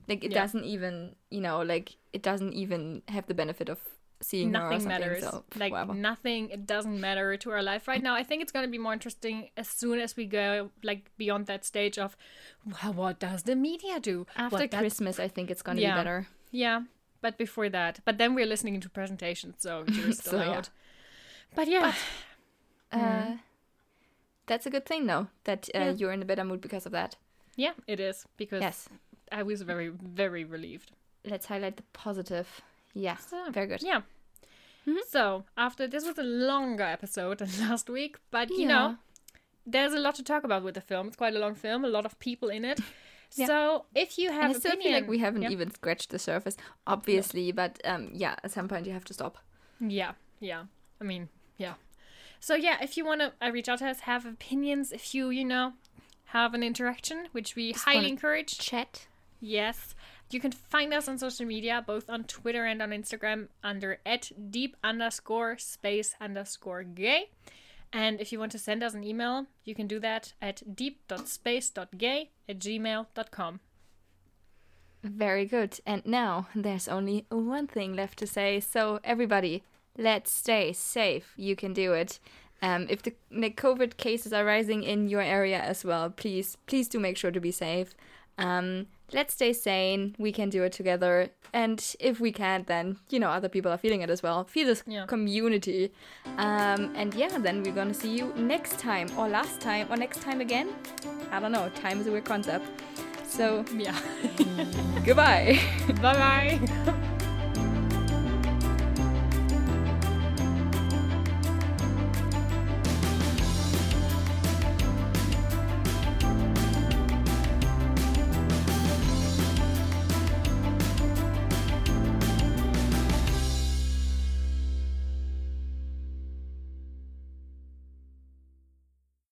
like it Yeah. doesn't even, you know, like it doesn't even have the benefit of seeing Nothing something. matters. So like whatever. nothing. It doesn't matter to our life right now. I think it's gonna be more interesting as soon as we go like beyond that stage of, well, what does the media do After What Christmas, I think it's gonna Yeah. be better. Yeah, but before that, but then we're listening to presentations, so (laughs) you're still So, out. But yeah, Uh, that's a good thing, though, that uh, Yeah. you're in a better mood because of that. yeah, it is because Yes. I was very, very relieved. Let's highlight the positive. Yeah, So, very good. Yeah. So after this was a longer episode than (laughs) last week, but you Yeah. know, there's a lot to talk about with the film. It's quite a long film, a lot of people in it. (laughs) Yeah. So if you have And I still feel like we haven't yeah. even scratched the surface, obviously, but um, yeah, at some point you have to stop. Yeah, yeah. I mean, yeah. So yeah, if you want to uh, reach out to us, have opinions, if you you know have an interaction, which we highly encourage. Chat. Yes. You can find us on social media, both on Twitter and on Instagram, under at deep underscore space underscore gay. And if you want to send us an email, you can do that at deep.space.gay at gmail.com. Very good. And now there's only one thing left to say. So everybody, let's stay safe. You can do it. Um, if the, the COVID cases are rising in your area as well, please, please do make sure to be safe. Um, let's stay sane. We can do it together. And if we can't, then you know other people are feeling it as well. Feel this Yeah. community. Um, and yeah, then we're gonna see you next time, or last time, or next time again. I don't know. Time is a weird concept. So Yeah. (laughs) goodbye. (laughs) bye bye. (laughs)